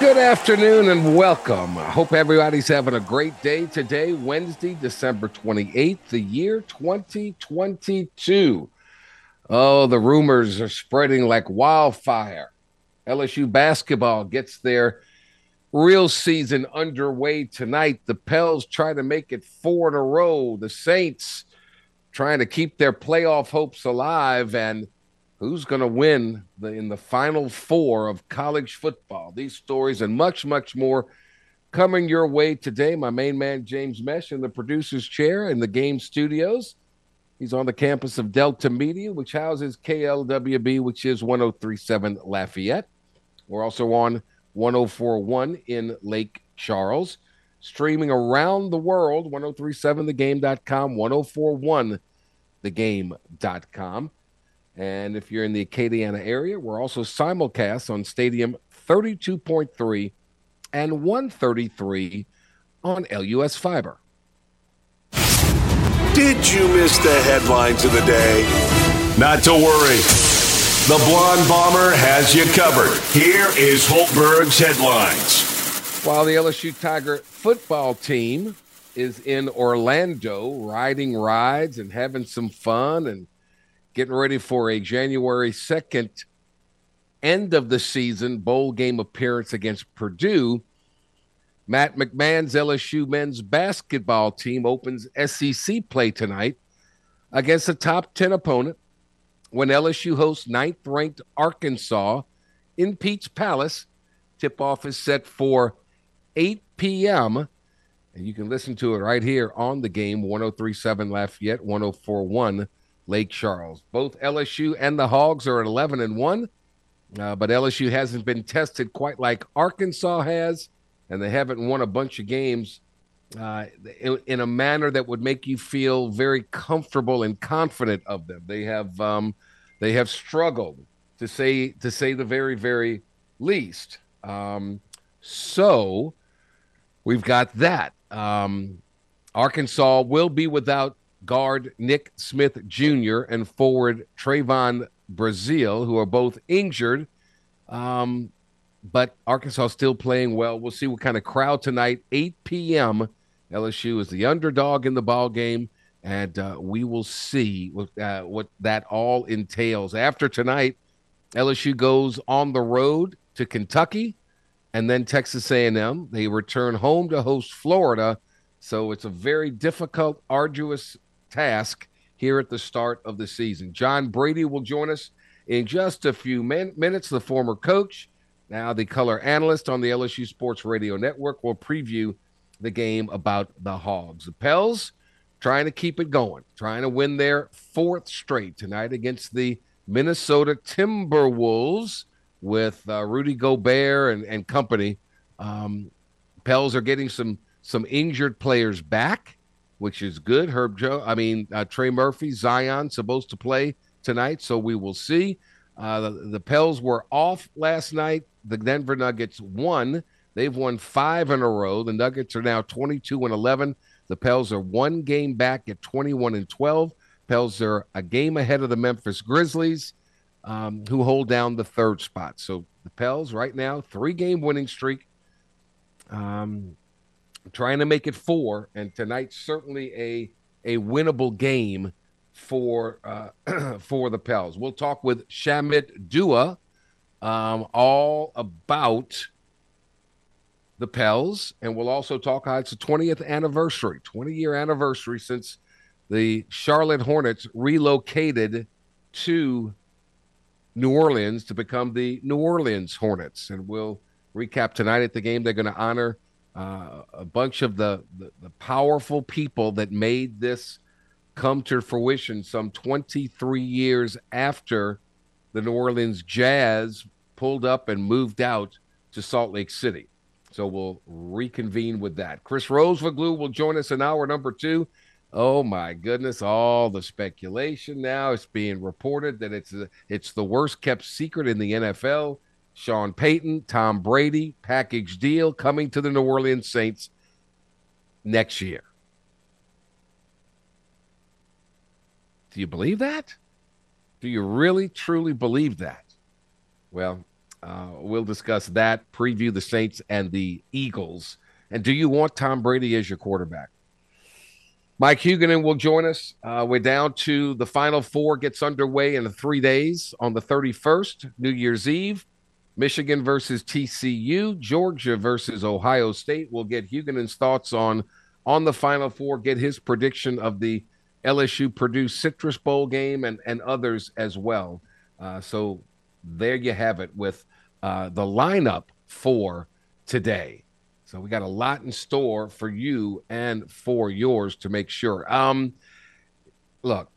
Good afternoon and welcome. I hope everybody's having a great day today, Wednesday, December 28th, the year 2022. Oh, the rumors are spreading like wildfire. LSU basketball gets their real season underway tonight. The Pels try to make it four in a row. The Saints trying to keep their playoff hopes alive and who's going to win the, in the final four of college football. These stories and much, much more coming your way today. My main man, James Mesh, in the producer's chair in the game studios. He's on the campus of Delta Media, which houses KLWB, which is 1037 Lafayette. We're also on 1041 in Lake Charles, streaming around the world, 1037thegame.com, 1041thegame.com. And if you're in the Acadiana area, we're also simulcast on Stadium 32.3 and 133 on LUS Fiber. Did you miss the headlines of the day? Not to worry. The Blonde Bomber has you covered. Here is Hultberg's headlines. While the LSU Tiger football team is in Orlando riding rides and having some fun and getting ready for a January 2nd end of the season bowl game appearance against Purdue. Matt McMahon's LSU men's basketball team opens SEC play tonight against a top 10 opponent when LSU hosts ninth ranked Arkansas in Pete's Palace. Tip off is set for 8 p.m. And you can listen to it right here on the game 1037 Lafayette, 1041 Lake Charles. Both LSU and the Hogs are at 11 and 1, uh, but LSU hasn't been tested quite like Arkansas has, and they haven't won a bunch of games uh, in, in, a manner that would make you feel very comfortable and confident of them. They have um, they have struggled to say to say the very very least. Um, so we've got that. Um, Arkansas will be without guard Nick Smith Jr. and forward Trevon Brazil, who are both injured. Um, but Arkansas still playing well. We'll see what kind of crowd tonight. 8 p.m. LSU is the underdog in the ball game, and uh, we will see what, uh, what that all entails. After tonight, LSU goes on the road to Kentucky and then Texas A&M. They return home to host Florida. So it's a very difficult, arduous task here at the start of the season. John Brady will join us in just a few min- minutes. The former coach, now the color analyst on the LSU Sports Radio Network, will preview the game about the Hogs. The Pels trying to keep it going, trying to win their fourth straight tonight against the Minnesota Timberwolves with uh, Rudy Gobert and, and company. Um, Pels are getting some some injured players back which is good. Herb Joe, I mean uh, Trey Murphy, Zion supposed to play tonight, so we will see. Uh, the, the Pels were off last night. The Denver Nuggets won. They've won five in a row. The Nuggets are now 22 and 11. The Pels are one game back at 21 and 12. Pels are a game ahead of the Memphis Grizzlies, um, who hold down the third spot. So the Pels right now, three game winning streak. Um, trying to make it four, and tonight's certainly a a winnable game for uh, for the Pels. We'll talk with Shamit Dua um, all about the Pels, and we'll also talk how it's the 20th anniversary, 20 year anniversary since the Charlotte Hornets relocated to New Orleans to become the New Orleans Hornets, and we'll recap tonight at the game. They're going to honor uh, a bunch of the, the, the powerful people that made this come to fruition some 23 years after the New Orleans Jazz pulled up and moved out to Salt Lake City. So we'll reconvene with that. Chris Rosvoglou will join us in hour number two. Oh my goodness! All the speculation now. It's being reported that it's it's the worst kept secret in the NFL. Sean Payton, Tom Brady, package deal coming to the New Orleans Saints next year. Do you believe that? Do you really truly believe that? Well, uh, we'll discuss that, preview the Saints and the Eagles. And do you want Tom Brady as your quarterback? Mike Huguenin will join us. Uh, we're down to the final four gets underway in three days on the 31st, New Year's Eve. Michigan versus TCU, Georgia versus Ohio State. We'll get Huguenin's thoughts on on the final four, get his prediction of the LSU Purdue Citrus Bowl game and, and others as well. Uh, so there you have it with uh, the lineup for today. So we got a lot in store for you and for yours to make sure. Um, look,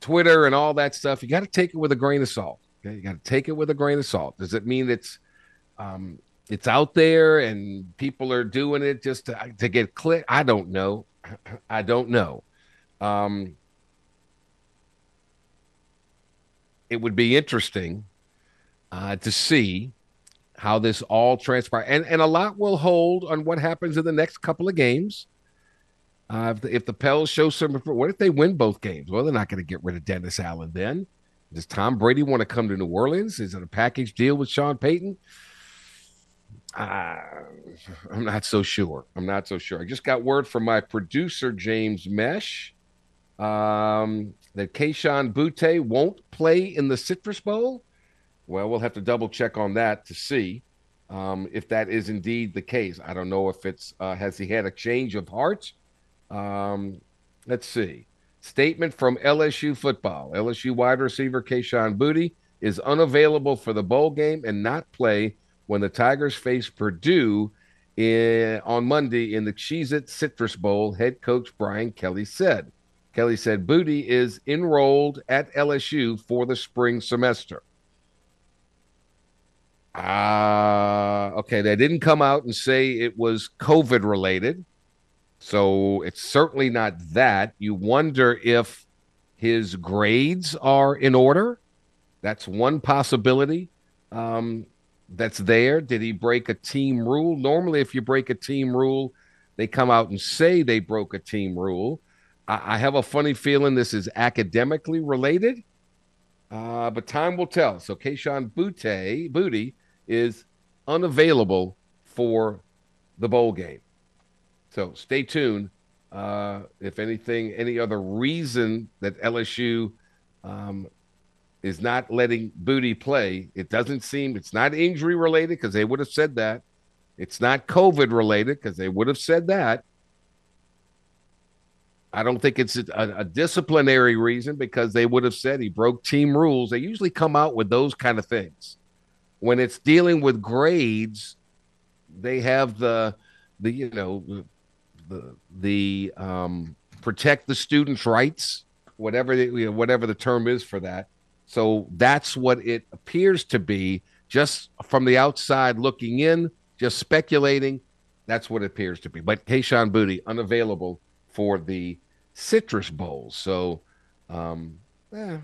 Twitter and all that stuff, you got to take it with a grain of salt. Okay, you got to take it with a grain of salt. Does it mean it's um, it's out there and people are doing it just to, to get click? I don't know. I don't know. Um, it would be interesting uh, to see how this all transpires. And, and a lot will hold on what happens in the next couple of games. Uh, if, the, if the Pels show some, what if they win both games? Well, they're not going to get rid of Dennis Allen then. Does Tom Brady want to come to New Orleans? Is it a package deal with Sean Payton? Uh, I'm not so sure. I'm not so sure. I just got word from my producer, James Mesh, um, that Kayshon Boutte won't play in the Citrus Bowl. Well, we'll have to double check on that to see um, if that is indeed the case. I don't know if it's uh, has he had a change of heart. Um, let's see. Statement from LSU football: LSU wide receiver Kayshon Boutte is unavailable for the bowl game and not play when the Tigers face Purdue in, on Monday in the Cheez-It Citrus Bowl. Head coach Brian Kelly said. Kelly said Boutte is enrolled at LSU for the spring semester. Uh, okay, they didn't come out and say it was COVID related. So it's certainly not that. You wonder if his grades are in order. That's one possibility um, that's there. Did he break a team rule? Normally, if you break a team rule, they come out and say they broke a team rule. I, I have a funny feeling this is academically related, uh, but time will tell. So Kayshon Boutte, Boutte is unavailable for the bowl game. So stay tuned. Uh, if anything, any other reason that LSU um, is not letting Boutte play, it doesn't seem it's not injury related because they would have said that. It's not COVID related because they would have said that. I don't think it's a, a, disciplinary reason because they would have said he broke team rules. They usually come out with those kind of things when it's dealing with grades, they have the the you know the the um, protect the students' rights, whatever the, whatever the term is for that. So that's what it appears to be, just from the outside looking in, just speculating. That's what it appears to be. But Kayshon Boutte unavailable for the Citrus Bowl. So, um, eh,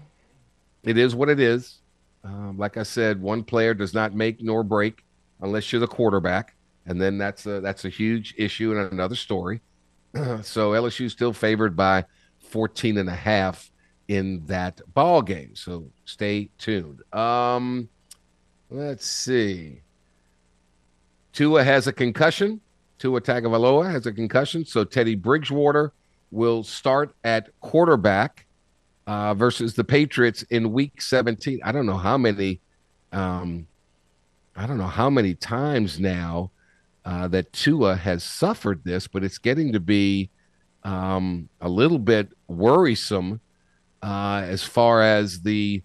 it is what it is. Um, like I said, one player does not make nor break unless you're the quarterback, and then that's a that's a huge issue and another story. so LSU still favored by 14 and a half in that ball game. So stay tuned. Um, let's see. Tua has a concussion. Tua Tagovailoa has a concussion, so Teddy Bridgewater will start at quarterback uh, versus the Patriots in Week 17. I don't know how many, um, I don't know how many times now uh, that Tua has suffered this, but it's getting to be um, a little bit worrisome uh, as far as the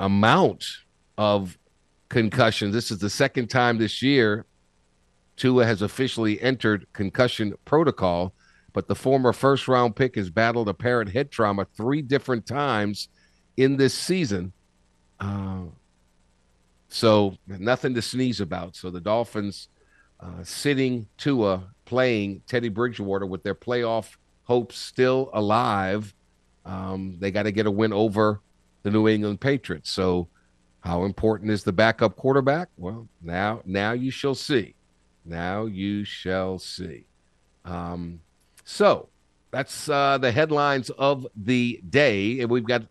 amount of concussions. This is the second time this year Tua has officially entered concussion protocol but the former first round pick has battled apparent head trauma three different times in this season. Uh, So nothing to sneeze about. So the Dolphins uh, sitting Tua playing Teddy Bridgewater with their playoff hopes still alive. Um, they got to get a win over the New England Patriots. So how important is the backup quarterback? Well, now now you shall see. Now you shall see. Um, so that's uh, the headlines of the day, and we've got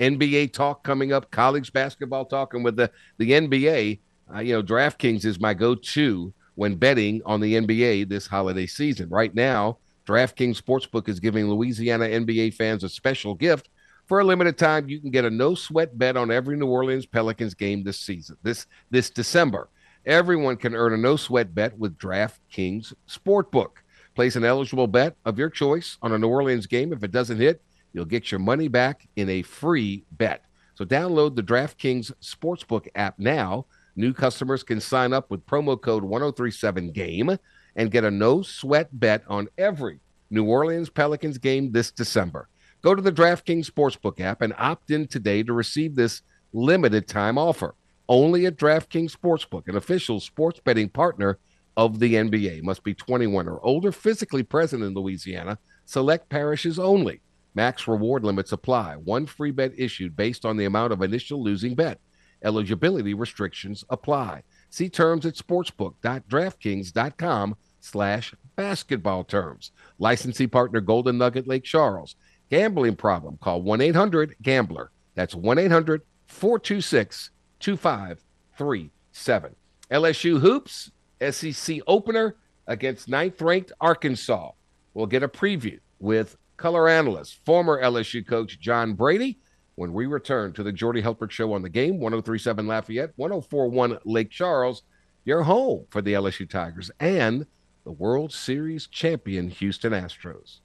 NBA talk coming up, college basketball talking with the the NBA. Uh, you know, DraftKings is my go-to when betting on the NBA this holiday season. Right now, DraftKings Sportsbook is giving Louisiana NBA fans a special gift. For a limited time, you can get a no-sweat bet on every New Orleans Pelicans game this season. This this December, everyone can earn a no-sweat bet with DraftKings Sportsbook. Place an eligible bet of your choice on a New Orleans game. If it doesn't hit, you'll get your money back in a free bet. So download the DraftKings Sportsbook app now. New customers can sign up with promo code 1037GAME and get a no sweat bet on every New Orleans Pelicans game this December. Go to the DraftKings Sportsbook app and opt in today to receive this limited time offer. Only at DraftKings Sportsbook, an official sports betting partner of the NBA. Must be 21 or older, physically present in Louisiana. Select parishes only. Max reward limits apply. One free bet issued based on the amount of initial losing bet. Eligibility restrictions apply. See terms at sportsbook.draftkings.com slash basketball terms. Licensee partner Golden Nugget Lake Charles. Gambling problem? Call 1-800-GAMBLER. That's 1-800-426-2537. LSU Hoops, SEC opener against ninth-ranked Arkansas. We'll get a preview with color analyst, former LSU coach John Brady when we return to the Jordy Hultberg Show on the game, 1037 Lafayette, 1041 Lake Charles, your home for the LSU Tigers and the World Series champion Houston Astros.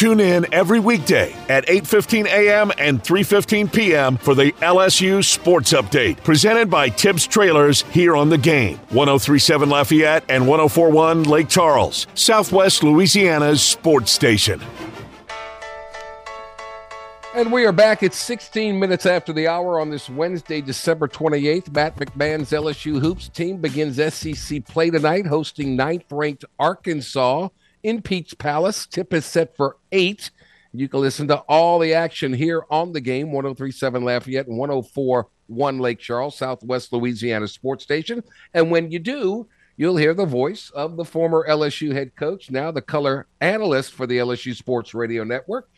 Tune in every weekday at 8:15 a.m. and 3:15 p.m. for the LSU Sports Update, presented by Tibbs Trailers here on the game. 1037 Lafayette and 1041 Lake Charles, Southwest Louisiana's sports station. And we are back at 16 minutes after the hour on this Wednesday, December 28th. Matt McMahon's LSU Hoops team begins SEC play tonight, hosting ninth ranked Arkansas in Pete's Palace. Tip is set for 8. You can listen to all the action here on the game 1037 Lafayette and 1041 Lake Charles, Southwest Louisiana Sports Station. And when you do, you'll hear the voice of the former LSU head coach, now the color analyst for the LSU Sports Radio Network.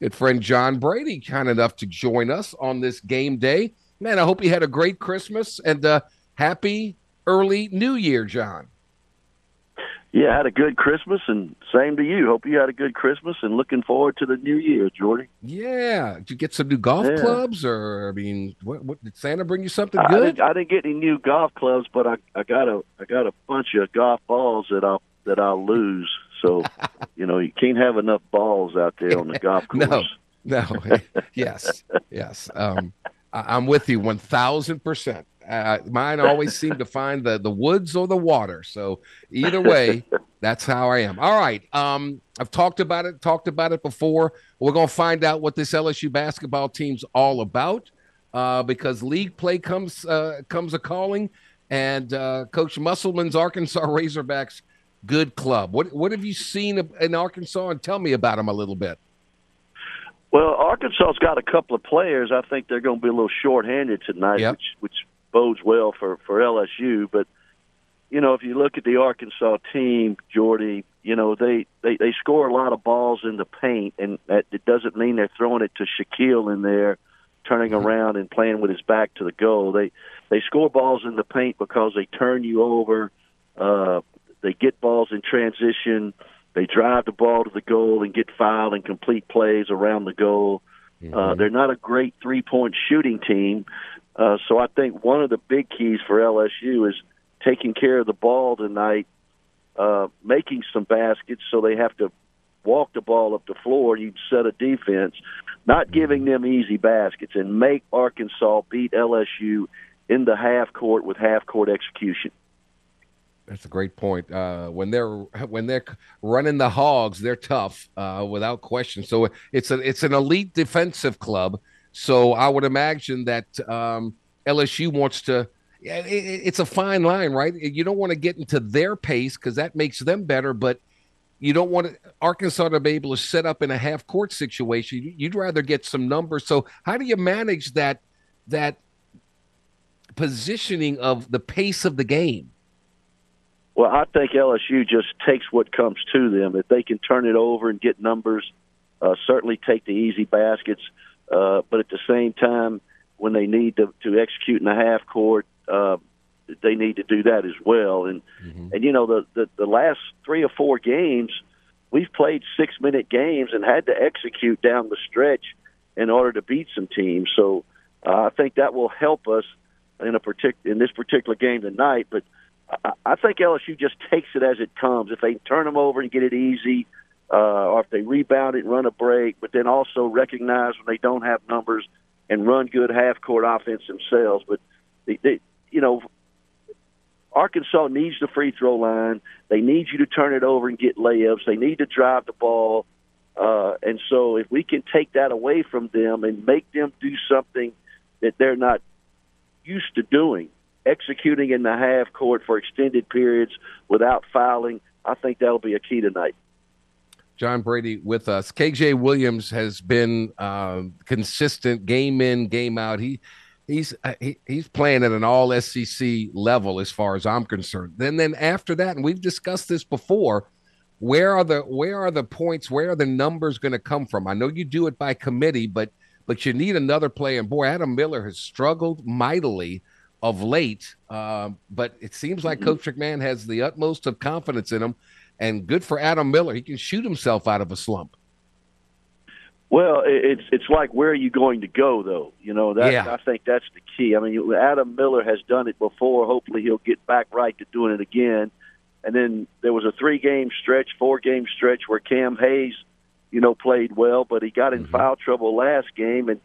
Good friend John Brady, kind enough to join us on this game day. Man, I hope you had a great Christmas and uh, happy early New Year, John. Yeah, had a good Christmas, and same to you. Hope you had a good Christmas, and looking forward to the new year, Jordy. Yeah, did you get some new golf yeah. clubs, or I mean, what, what, did Santa bring you something good? I didn't, I didn't, get any new golf clubs, but I, I got a I got a bunch of golf balls that I'll that I'll lose. So, you know, you can't have enough balls out there on the golf course. no, no, yes, yes. Um, I, I'm with you one thousand percent. Uh, mine always seem to find the the woods or the water. So either way, that's how I am. All right. Um, I've talked about it, talked about it before. We're gonna find out what this LSU basketball team's all about, uh, because league play comes uh, comes a calling, and uh, Coach Musselman's Arkansas Razorbacks, good club. What what have you seen in Arkansas, and tell me about them a little bit. Well, Arkansas's got a couple of players. I think they're going to be a little short-handed tonight, yep. which which bodes well for for LSU. But you know, if you look at the Arkansas team, Jordy, you know they they they score a lot of balls in the paint, and that it doesn't mean they're throwing it to Shaquille in there, turning mm-hmm. around and playing with his back to the goal. They they score balls in the paint because they turn you over. Uh, they get balls in transition. They drive the ball to the goal and get fouled and complete plays around the goal. Mm-hmm. Uh, they're not a great three point shooting team, uh, so I think one of the big keys for LSU is taking care of the ball tonight, uh, making some baskets so they have to walk the ball up the floor you set a defense, not giving them easy baskets, and make Arkansas beat LSU in the half court with half court execution. That's a great point. Uh, when they're when they're running the hogs, they're tough uh, without question. So it's a it's an elite defensive club so I would imagine that um, LSU wants to. It's a fine line, right? You don't want to get into their pace because that makes them better, but you don't want Arkansas to be able to set up in a half court situation. You'd rather get some numbers. So how do you manage that that positioning of the pace of the game? Well, I think LSU just takes what comes to them. If they can turn it over and get numbers, uh, certainly take the easy baskets. Uh, but at the same time, when they need to, to execute in the half court, uh, they need to do that as well. And mm-hmm. and you know the, the the last three or four games, we've played six minute games and had to execute down the stretch in order to beat some teams. So uh, I think that will help us in a partic- in this particular game tonight. But I, think LSU just takes it as it comes. If they turn them over and get it easy, uh, or if they rebound it and run a break, but then also recognize when they don't have numbers and run good half court offense themselves. But they, they, you know, Arkansas needs the free throw line. They need you to turn it over and get layups. They need to drive the ball. Uh, and so, if we can take that away from them and make them do something that they're not used to doing, executing in the half court for extended periods without fouling, I think that'll be a key tonight. John Brady with us. KJ Williams has been uh, consistent game in, game out. He he's uh, he, he's playing at an all SEC level as far as I'm concerned. Then then after that, and we've discussed this before, where are the where are the points? Where are the numbers going to come from? I know you do it by committee, but but you need another player. And boy, Adam Miller has struggled mightily of late. Uh, but it seems like. Coach McMahon has the utmost of confidence in him. And good for Adam Miller. He can shoot himself out of a slump. Well, it's it's like where are you going to go though? You know that yeah. I think that's the key. I mean, Adam Miller has done it before. Hopefully, he'll get back right to doing it again. And then there was a three game stretch, four game stretch where Cam Hayes, you know, played well, but he got in mm-hmm. foul trouble last game and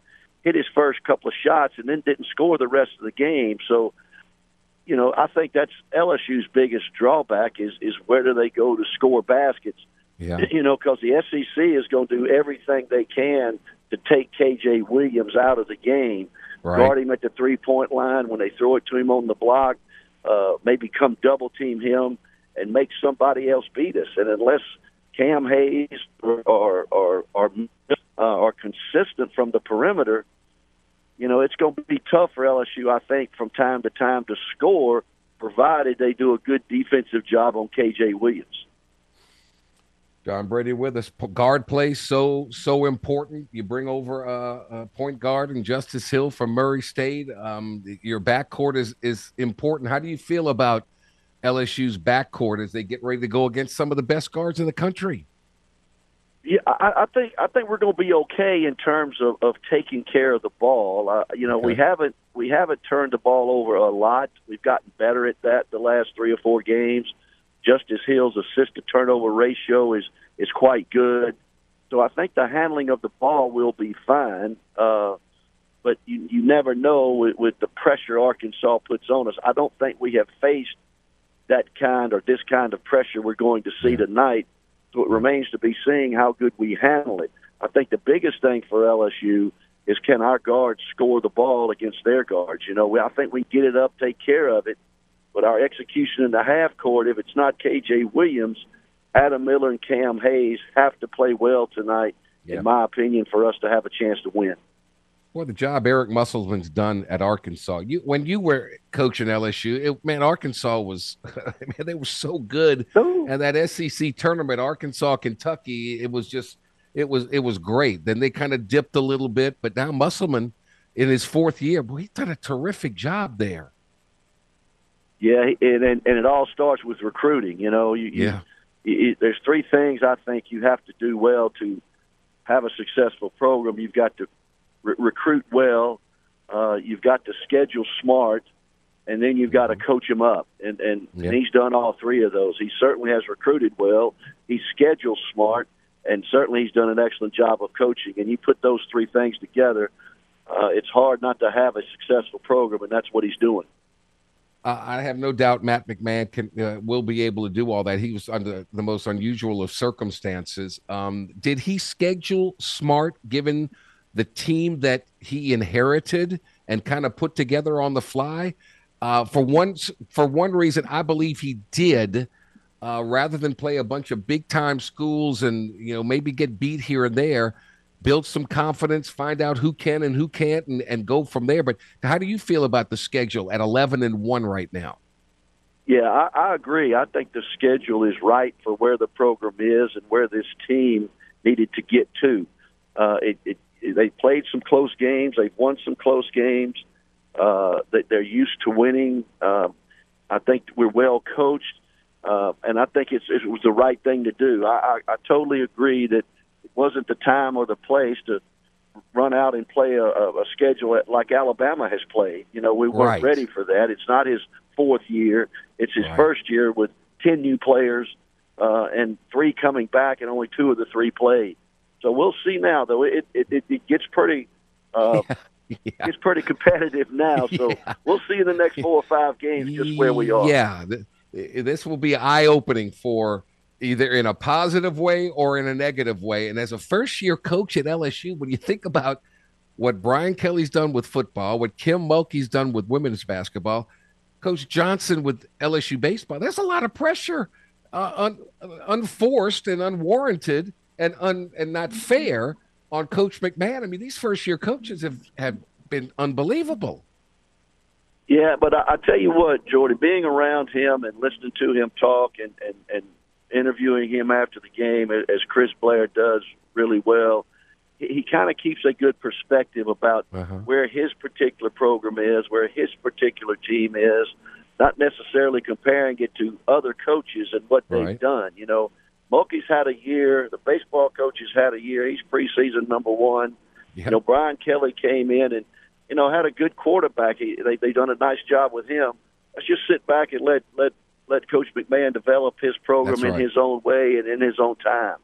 hit his first couple of shots and then didn't score the rest of the game. So, you know, I think that's LSU's biggest drawback is is where do they go to score baskets yeah. You know, because the SEC is going to do everything they can to take KJ Williams out of the game, right. guard him at the three point line when they throw it to him on the block, uh, maybe come double team him and make somebody else beat us. And unless Cam Hayes or or or, or uh, are consistent from the perimeter, you know, it's going to be tough for LSU, I think, from time to time to score, provided they do a good defensive job on KJ Williams. John Brady with us. Guard play so so important. You bring over a, a point guard and Justice Hill from Murray State. Um, your backcourt is is important. How do you feel about LSU's backcourt as they get ready to go against some of the best guards in the country? Yeah, I, I think I think we're going to be okay in terms of, of taking care of the ball. Uh, you know, okay. we haven't we haven't turned the ball over a lot. We've gotten better at that the last three or four games. Justice Hill's assist to turnover ratio is is quite good. So I think the handling of the ball will be fine. Uh, but you, you never know with, with the pressure Arkansas puts on us. I don't think we have faced that kind or this kind of pressure we're going to see tonight. So it remains to be seen how good we handle it. I think the biggest thing for LSU is can our guards score the ball against their guards? You know, I think we get it up, take care of it, but our execution in the half court, if it's not KJ Williams, Adam Miller and Cam Hayes have to play well tonight, yeah. in my opinion, for us to have a chance to win. Well, the job Eric Musselman's done at Arkansas. You when you were coaching LSU, it, man, Arkansas was man, they were so good. Ooh. And that SEC tournament, Arkansas, Kentucky, it was just it was it was great. Then they kind of dipped a little bit, but now Musselman in his fourth year, boy, he's done a terrific job there. Yeah, and and, and it all starts with recruiting. You know, you, yeah. You, you, there's three things I think you have to do well to have a successful program. You've got to re- recruit well. Uh, you've got to schedule smart, and then you've got to mm-hmm. coach him up. And and, yeah. and he's done all three of those. He certainly has recruited well. He's scheduled smart, and certainly he's done an excellent job of coaching. And you put those three things together, uh, it's hard not to have a successful program, and that's what he's doing. Uh, I have no doubt Matt McMahon can uh, will be able to do all that. He was under the most unusual of circumstances. Um, did he schedule smart given the team that he inherited and kind of put together on the fly. Uh, for one, for one reason, I believe he did. Uh, rather than play a bunch of big time schools and you know maybe get beat here and there, build some confidence, find out who can and who can't, and, and go from there. But how do you feel about the schedule at eleven and one right now? Yeah, I, I agree. I think the schedule is right for where the program is and where this team needed to get to. Uh, it, it, they played some close games. They've won some close games. Uh, they, they're used to winning. Uh, I think we're well coached, uh, and I think it's, it was the right thing to do. I, I, I totally agree that it wasn't the time or the place to run out and play a, a schedule like Alabama has played. You know, we weren't right. ready for that. It's not his fourth year. It's his right. first year with ten new players uh, and three coming back, and only two of the three played. So we'll see now. Though it it, it, it gets pretty. Uh, yeah. It's pretty competitive now, so yeah. we'll see in the next four or five games just where we are. Yeah, this will be eye opening for either in a positive way or in a negative way. And as a first year coach at LSU, when you think about what Brian Kelly's done with football, what Kim Mulkey's done with women's basketball, Coach Johnson with LSU baseball. There's a lot of pressure, uh, un, unforced and unwarranted, and un, and not fair on Coach McMahon. I mean, these first year coaches have have been unbelievable. Yeah, but I, I tell you what, Jordy, being around him and listening to him talk and and and interviewing him after the game, as Chris Blair does really well he kind of keeps a good perspective about uh-huh. where his particular program is, where his particular team is, not necessarily comparing it to other coaches and what they've done. You know, Mulkey's had a year, the baseball coaches had a year. He's preseason number one. Yep. You know, Brian Kelly came in and you know had a good quarterback. He, they they done a nice job with him. Let's just sit back and let let let Coach McMahon develop his program right. in his own way and in his own time.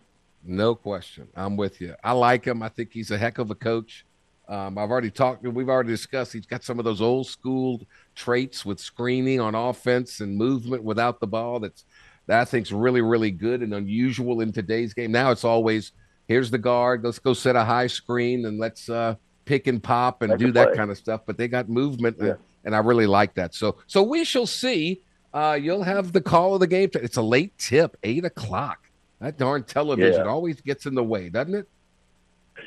No question. I'm with you. I like him. I think he's a heck of a coach. Um, I've already talked, we've already discussed, he's got some of those old school traits with screening on offense and movement without the ball that's that I think's really, really good and unusual in today's game. Now it's always here's the guard, let's go set a high screen and let's uh, pick and pop and Make do that play. kind of stuff. But they got movement, yeah. and, and, I really like that. So, so we shall see. Uh, you'll have the call of the game. It's a late tip, eight o'clock. That darn television yeah. always gets in the way, doesn't it?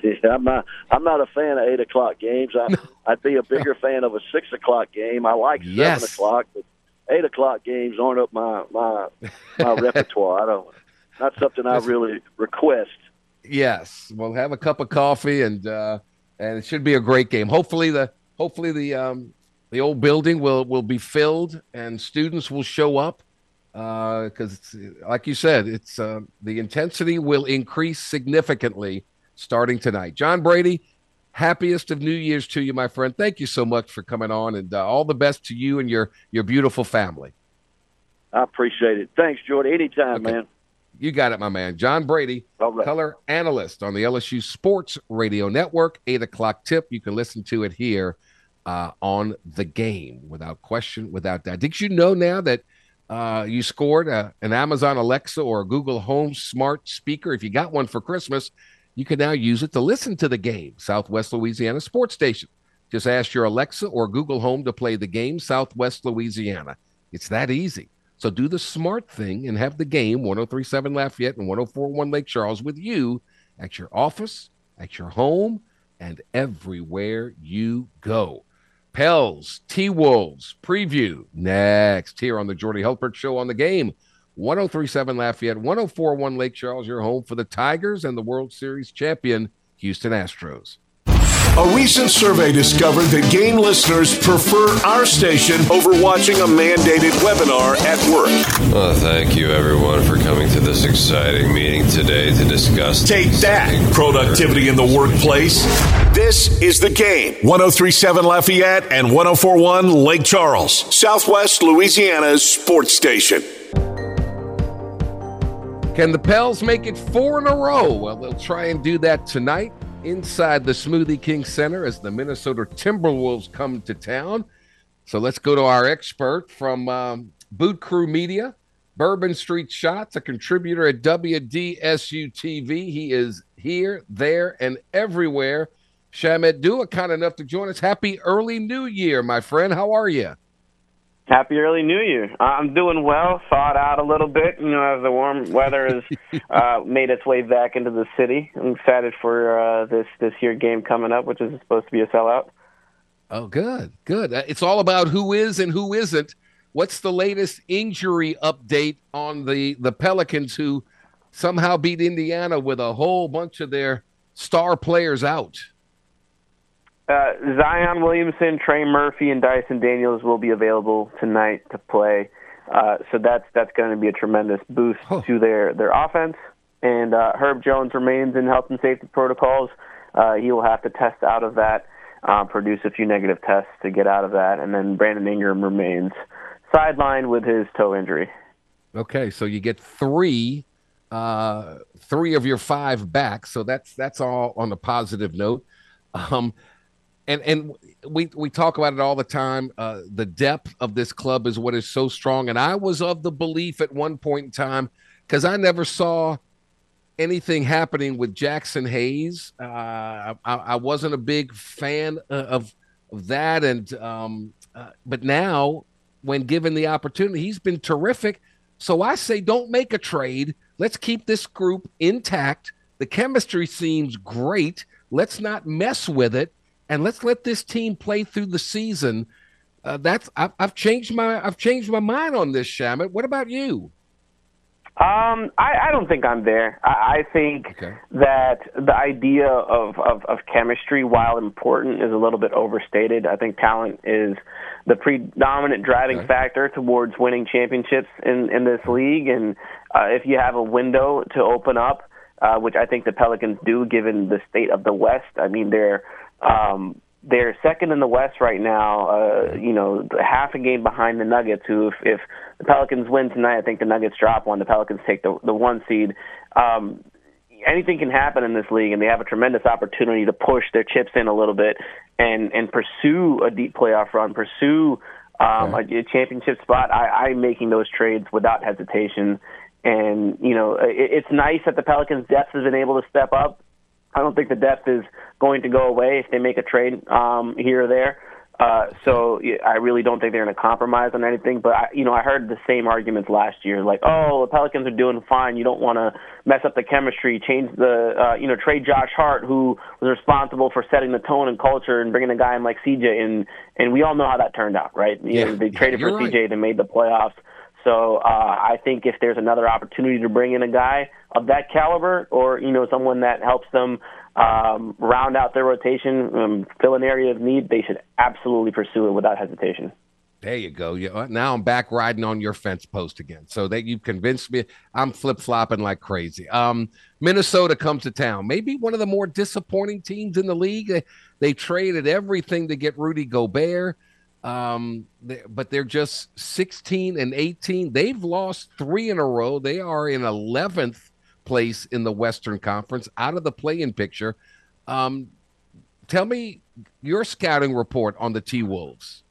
Yeah, I'm not. I'm not a fan of eight o'clock games. I. I'd be a bigger fan of a six o'clock game. I like yes. seven o'clock, but eight o'clock games aren't up my my my repertoire. I don't. Not something I really request. Yes, we'll have a cup of coffee and uh, and it should be a great game. Hopefully the hopefully the um, the old building will will be filled and students will show up because, uh, like you said, it's uh, the intensity will increase significantly starting tonight. John Brady, happiest of New Year's to you, my friend. Thank you so much for coming on, and uh, all the best to you and your your beautiful family. I appreciate it. Thanks, Jordan. Anytime, okay. man. You got it, my man. John Brady, right. color analyst on the LSU Sports Radio Network. Eight o'clock tip. You can listen to it here uh, on the game without question, without doubt. Did you know now that? uh, you scored a, an Amazon Alexa or a Google Home smart speaker. If you got one for Christmas, you can now use it to listen to the game, Southwest Louisiana Sports Station. Just ask your Alexa or Google Home to play the game, Southwest Louisiana. It's that easy. So do the smart thing and have the game, 1037 Lafayette and 1041 Lake Charles, with you at your office, at your home, and everywhere you go. Pels, T Wolves preview next here on the Jordy Hultberg Show on the game. 1037 Lafayette, 1041 Lake Charles, your home for the Tigers and the World Series champion, Houston Astros. A recent survey discovered that game listeners prefer our station over watching a mandated webinar at work. Well, thank you, everyone, for coming to this exciting meeting today to discuss. Take that, productivity in the workplace. This is the game. 1037 Lafayette and 1041 Lake Charles, Southwest Louisiana's sports station. Can the Pels make it four in a row? Well, they'll try and do that tonight inside the Smoothie King Center as the Minnesota Timberwolves come to town. So let's go to our expert from um, Boot Crew Media, Bourbon Street Shots, a contributor at WDSU TV. He is here, there, and everywhere. Shamit Dua, kind enough to join us. Happy early New Year, my friend. How are you? Happy early New Year. I'm doing well. Thawed out a little bit, you know, as the warm weather has uh, made its way back into the city. I'm excited for uh, this this year game coming up, which is supposed to be a sellout. Oh, good, good. Uh, it's all about who is and who isn't. What's the latest injury update on the the Pelicans who somehow beat Indiana with a whole bunch of their star players out? Uh, Zion Williamson, Trey Murphy, and Dyson Daniels will be available tonight to play. Uh, so that's that's going to be a tremendous boost huh. to their their offense. And uh, Herb Jones remains in health and safety protocols. Uh, he will have to test out of that, uh, produce a few negative tests to get out of that, and then Brandon Ingram remains sidelined with his toe injury. Okay, so you get three, uh, three of your five back. So that's that's all on a positive note. Um, and and we we talk about it all the time. Uh, the depth of this club is what is so strong. And I was of the belief at one point in time because I never saw anything happening with Jaxson Hayes. Uh, I, I, wasn't a big fan of of that, and um, uh, but now when given the opportunity, he's been terrific. So I say, don't make a trade. Let's keep this group intact. The chemistry seems great. Let's not mess with it and let's let this team play through the season. Uh, that's I've, I've, changed my I've changed my mind on this, Shamit. What about you? Um, I, I don't think I'm there. I, I think okay. that the idea of, of, of chemistry, while important, is a little bit overstated. I think talent is the predominant driving okay. factor towards winning championships in, in this league. And uh, if you have a window to open up, uh, which I think the Pelicans do, given the state of the West, I mean they're um, they're second in the West right now. Uh, you know, half a game behind the Nuggets. Who, if, if the Pelicans win tonight, I think the Nuggets drop one. The Pelicans take the the one seed. Um, anything can happen in this league, and they have a tremendous opportunity to push their chips in a little bit and and pursue a deep playoff run, pursue um, a, a championship spot. I, I'm making those trades without hesitation. And you know, it, it's nice that the Pelicans' depth has been able to step up I don't think the depth is going to go away if they make a trade um, here or there. Uh, so I really don't think they're going to compromise on anything. But I, you know, I heard the same arguments last year, like, "Oh, the Pelicans are doing fine. You don't want to mess up the chemistry. Change the, uh, you know, trade Josh Hart, who was responsible for setting the tone and culture, and bringing a guy in like CJ. And and we all know how that turned out, right? You yeah, know, they traded for right. CJ, they made the playoffs. So uh, I think if there's another opportunity to bring in a guy of that caliber, or you know someone that helps them um, round out their rotation, um, fill an area of need, they should absolutely pursue it without hesitation. There you go. You, uh, now I'm back riding on your fence post again. So that you've convinced me. I'm flip flopping like crazy. Um, Minnesota comes to town. Maybe one of the more disappointing teams in the league. They, they traded everything to get Rudy Gobert. Um, they, but they're just 16 and 18. They've lost three in a row. They are in 11th place in the Western Conference, out of the play-in picture. Um, tell me your scouting report on the T Wolves.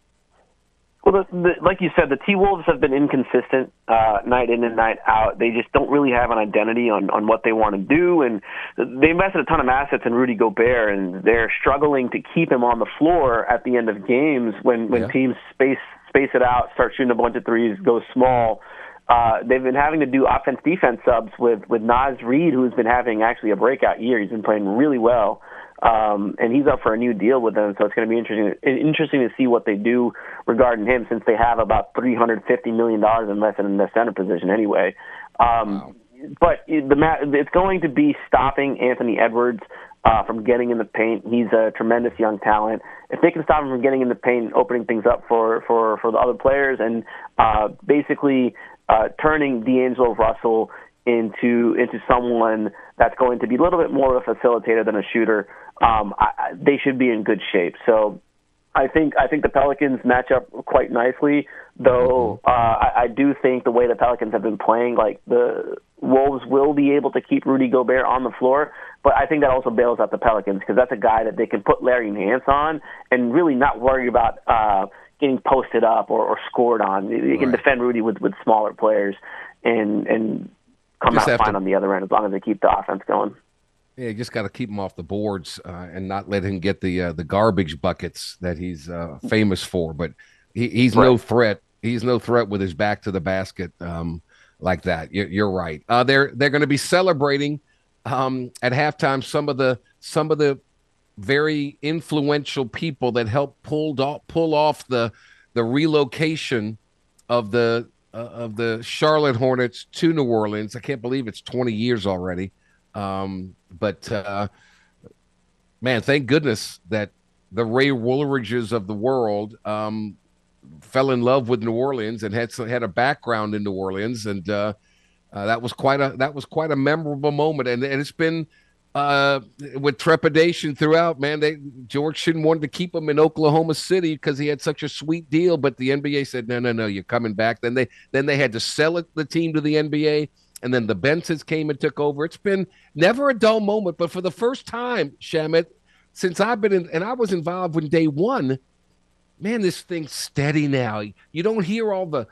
Well, the, the, like you said, the T Wolves have been inconsistent uh, night in and night out. They just don't really have an identity on, on what they want to do, and they invested a ton of assets in Rudy Gobert, and they're struggling to keep him on the floor at the end of games when when yeah. teams space space it out, start shooting a bunch of threes, go small. Uh, they've been having to do offense defense subs with with Naz Reid, who's been having actually a breakout year. He's been playing really well. Um, and he's up for a new deal with them, so it's going to be interesting interesting to see what they do regarding him, since they have about three hundred fifty million dollars invested in the center position anyway. Um, wow. But the it's going to be stopping Anthony Edwards uh, from getting in the paint. He's a tremendous young talent. If they can stop him from getting in the paint, opening things up for for for the other players, and uh, basically uh, turning D'Angelo Russell into into someone that's going to be a little bit more of a facilitator than a shooter, um, I, they should be in good shape. So I think I think the Pelicans match up quite nicely, though mm-hmm. uh, I, I do think the way the Pelicans have been playing, like the Wolves will be able to keep Rudy Gobert on the floor, but I think that also bails out the Pelicans because that's a guy that they can put Larry Nance on and really not worry about uh, getting posted up or, or scored on. You right. can defend Rudy with with smaller players and and come Just out fine to, on the other end as long as they keep the offense going. Yeah, you just got to keep him off the boards uh, and not let him get the uh, the garbage buckets that he's uh, famous for. But he, he's right. no threat. He's no threat with his back to the basket um, like that. You're, you're right. Uh, they're they're going to be celebrating um, at halftime some of the some of the very influential people that helped pulled off, pull off the the relocation of the uh, of the Charlotte Hornets to New Orleans. I can't believe it's 20 years already. Um, but uh, man, thank goodness that the Ray Wooldridges of the world um, fell in love with New Orleans and had had a background in New Orleans, and uh, uh, that was quite a that was quite a memorable moment. And, and it's been uh, with trepidation throughout. Man, they George Shinn wanted to keep him in Oklahoma City because he had such a sweet deal, but the NBA said, "No, no, no, you're coming back." Then they then they had to sell it, the team to the NBA, and then the Bensons came and took over. It's been never a dull moment, but for the first time, Shamit, since I've been in, and I was involved when day one. Man, this thing's steady now. You don't hear all the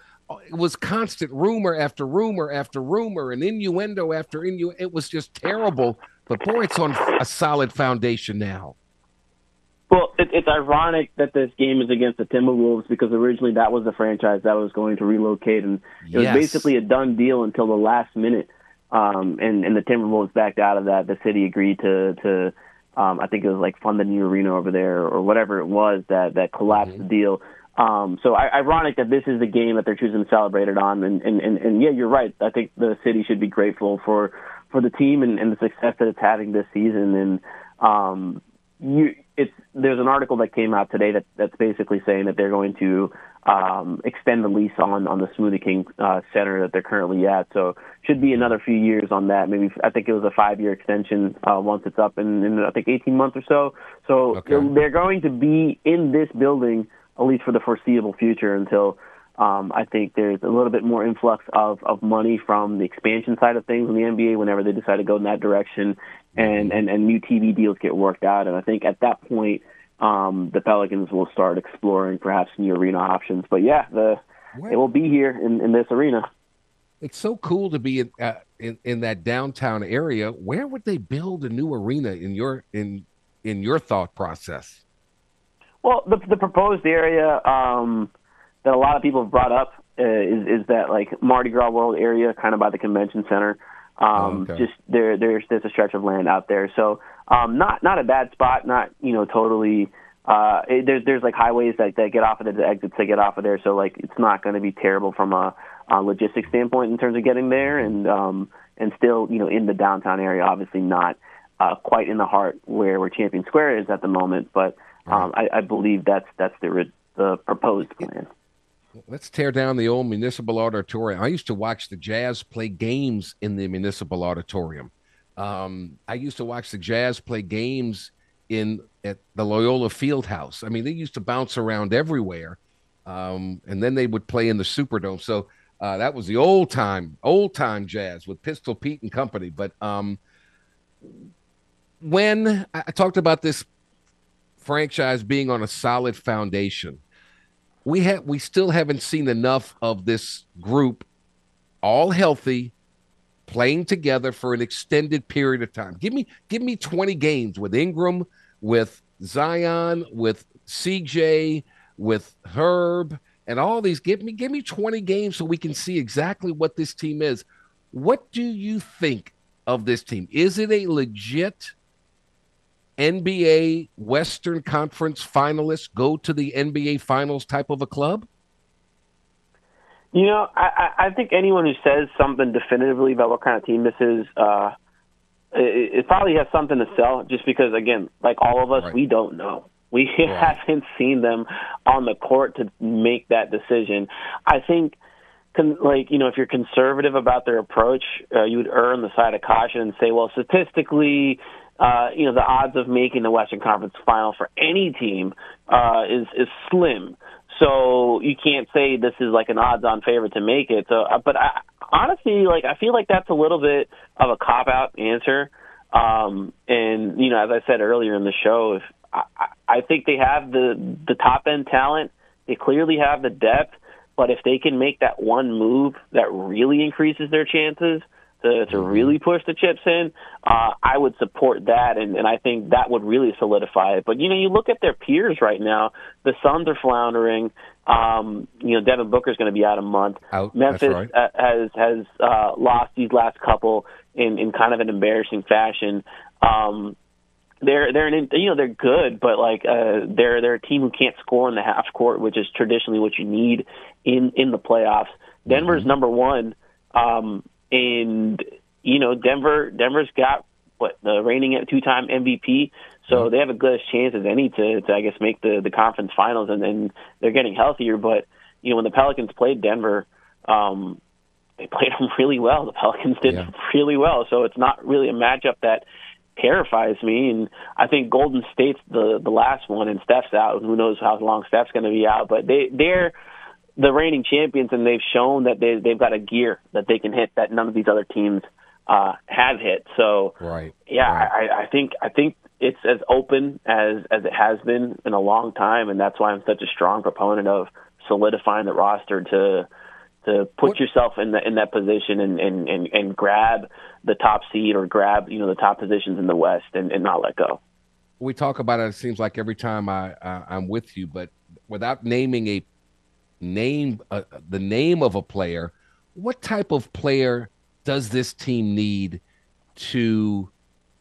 it was constant rumor after rumor after rumor and innuendo after innuendo. It was just terrible but boy, it's on a solid foundation now. Well, it, it's ironic that this game is against the Timberwolves because originally that was the franchise that was going to relocate, and it yes. was basically a done deal until the last minute. Um, and, and the Timberwolves backed out of that. The city agreed to to um, I think it was like fund the new arena over there or whatever it was that that collapsed mm-hmm. the deal. Um, so I, ironic that this is the game that they're choosing to celebrate it on. And, and, and, and yeah, you're right. I think the city should be grateful for for the team and, and the success that it's having this season. And um, you, it's there's an article that came out today that that's basically saying that they're going to um, extend the lease on on the Smoothie King uh, Center that they're currently at. So should be another few years on that. Maybe I think it was a five year extension uh, once it's up in, in I think 18 months or so. So okay. they're, they're going to be in this building at least for the foreseeable future until um, I think there's a little bit more influx of, of money from the expansion side of things in the NBA whenever they decide to go in that direction and, and, and new TV deals get worked out. And I think at that point, um, the Pelicans will start exploring perhaps new arena options. But yeah, the it will be here in, in this arena. It's so cool to be in, uh, in in that downtown area. Where would they build a new arena in your in in your thought process? Well, the the proposed area. Um, that a lot of people have brought up uh, is is that like Mardi Gras World area, kind of by the convention center. Um, oh, okay. Just there, there's there's a stretch of land out there, so um, not not a bad spot. Not you know totally. Uh, it, there's there's like highways that that get off of there, the exits that get off of there, so like it's not going to be terrible from a, a logistics standpoint in terms of getting there, and um, and still you know in the downtown area, obviously not uh, quite in the heart where where Champion Square is at the moment, but um, I, I believe that's that's the the proposed plan. Let's tear down the old municipal auditorium. I used to watch the Jazz play games in the municipal auditorium. Um, I used to watch the Jazz play games in at the Loyola Fieldhouse. I mean, they used to bounce around everywhere, um, and then they would play in the Superdome. So uh, that was the old time, old time Jazz with Pistol Pete and company. But um, when I talked about this franchise being on a solid foundation, we have we still haven't seen enough of this group all healthy playing together for an extended period of time. Give me give me 20 games with Ingram, with Zion, with CJ, with Herb, and all these. Give me give me 20 games so we can see exactly what this team is. What do you think of this team? Is it a legit NBA Western Conference finalists go to the NBA Finals type of a club? You know, I, I think anyone who says something definitively about what kind of team this is, uh, it, it probably has something to sell. Just because, again, like all of us, right. we don't know. We right. haven't seen them on the court to make that decision. I think con- like you know if you're conservative about their approach, uh, you would err on the side of caution and say, well, statistically, uh, you know, the odds of making the Western Conference Final for any team uh, is is slim. So you can't say this is like an odds-on favorite to make it. So, uh, but I, honestly, like I feel like that's a little bit of a cop-out answer. Um, and you know, as I said earlier in the show, if I, I think they have the the top end talent, they clearly have the depth. But if they can make that one move that really increases their chances, to, to mm-hmm. really push the chips in, uh, I would support that, and, and I think that would really solidify it. But you know, you look at their peers right now. The Suns are floundering. Um, you know, Devin Booker's going to be out a month. Out. Memphis right. Uh, has has uh, lost these last couple in in kind of an embarrassing fashion. Um, they're they're an, you know they're good, but like uh, they're they're a team who can't score in the half court, which is traditionally what you need in in the playoffs. Denver's mm-hmm. number one, um, and you know Denver Denver's got what the reigning two time MVP, so mm-hmm. they have a good chance as any to, to I guess make the the conference finals, and then they're getting healthier. But you know when the Pelicans played Denver. Um, they played them really well. The Pelicans did yeah. really well, so it's not really a matchup that terrifies me. And I think Golden State's the the last one, and Steph's out. Who knows how long Steph's going to be out? But they they're the reigning champions, and they've shown that they they've got a gear that they can hit that none of these other teams uh, have hit. So right, yeah, right. I, I think I think it's as open as as it has been in a long time, and that's why I'm such a strong proponent of solidifying the roster to to put what? yourself in that in that position and, and, and, and grab the top seed or grab you know the top positions in the West and, and not let go. We talk about it. It seems like every time I, I I'm with you, but without naming a name uh, the name of a player, what type of player does this team need to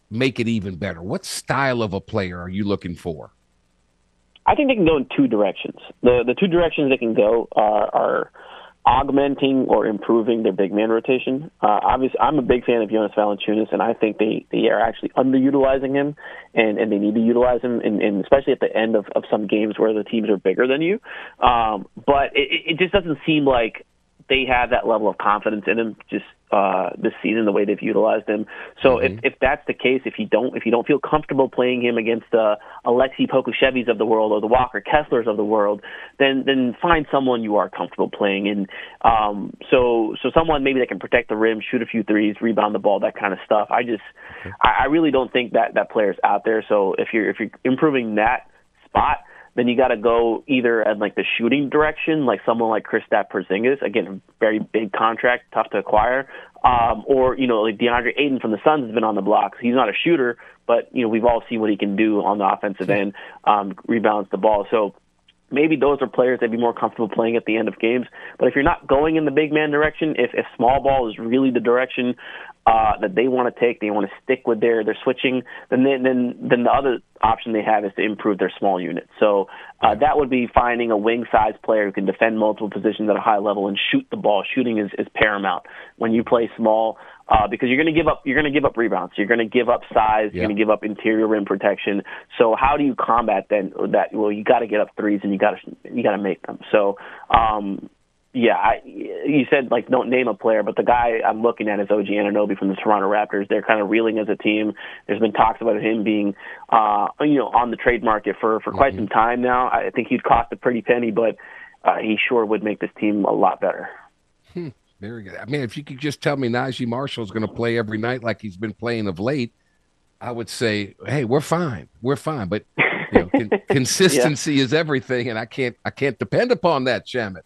make it even better? What style of a player are you looking for? I think they can go in two directions. The the two directions they can go are, are augmenting or improving their big man rotation. Uh, obviously, I'm a big fan of Jonas Valanciunas, and I think they, they are actually underutilizing him, and, and they need to utilize him, and, and especially at the end of, of some games where the teams are bigger than you. Um, but it, it just doesn't seem like they have that level of confidence in him just uh, this season, the way they've utilized him. So mm-hmm. if, if that's the case, if you don't if you don't feel comfortable playing him against the uh, Aleksej Pokusevskis of the world or the Walker Kesslers of the world, then then find someone you are comfortable playing. And um, so so someone maybe that can protect the rim, shoot a few threes, rebound the ball, that kind of stuff. I just okay. I, I really don't think that that player's out there. So if you're if you're improving that spot then you got to go either at like the shooting direction, like someone like Kristaps Porzingis, again, a very big contract, tough to acquire, um, or you know like DeAndre Ayton from the Suns has been on the block. He's not a shooter, but you know we've all seen what he can do on the offensive end, um, rebounds the ball. So maybe those are players they'd be more comfortable playing at the end of games. But if you're not going in the big man direction, if, if small ball is really the direction uh, that they want to take, they want to stick with their their switching, then then then the other option they have is to improve their small unit. So uh, that would be finding a wing size player who can defend multiple positions at a high level and shoot the ball. Shooting is, is paramount when you play small. Uh, because you're going to give up, you're going to give up rebounds. You're going to give up size. You're going to give up interior rim protection. So how do you combat then that? Well, you got to get up threes and you got to you got to make them. So um, yeah, I, you said like don't name a player, but the guy I'm looking at is OG Anunoby from the Toronto Raptors. They're kind of reeling as a team. There's been talks about him being, uh, you know, on the trade market for for quite mm-hmm. some time now. I think he'd cost a pretty penny, but uh, he sure would make this team a lot better. Hmm, very good. I mean, if you could just tell me Naji Marshall is going to play every night like he's been playing of late, I would say, hey, we're fine, we're fine. But you know, con- consistency yeah. is everything, and I can't I can't depend upon that, Shamit.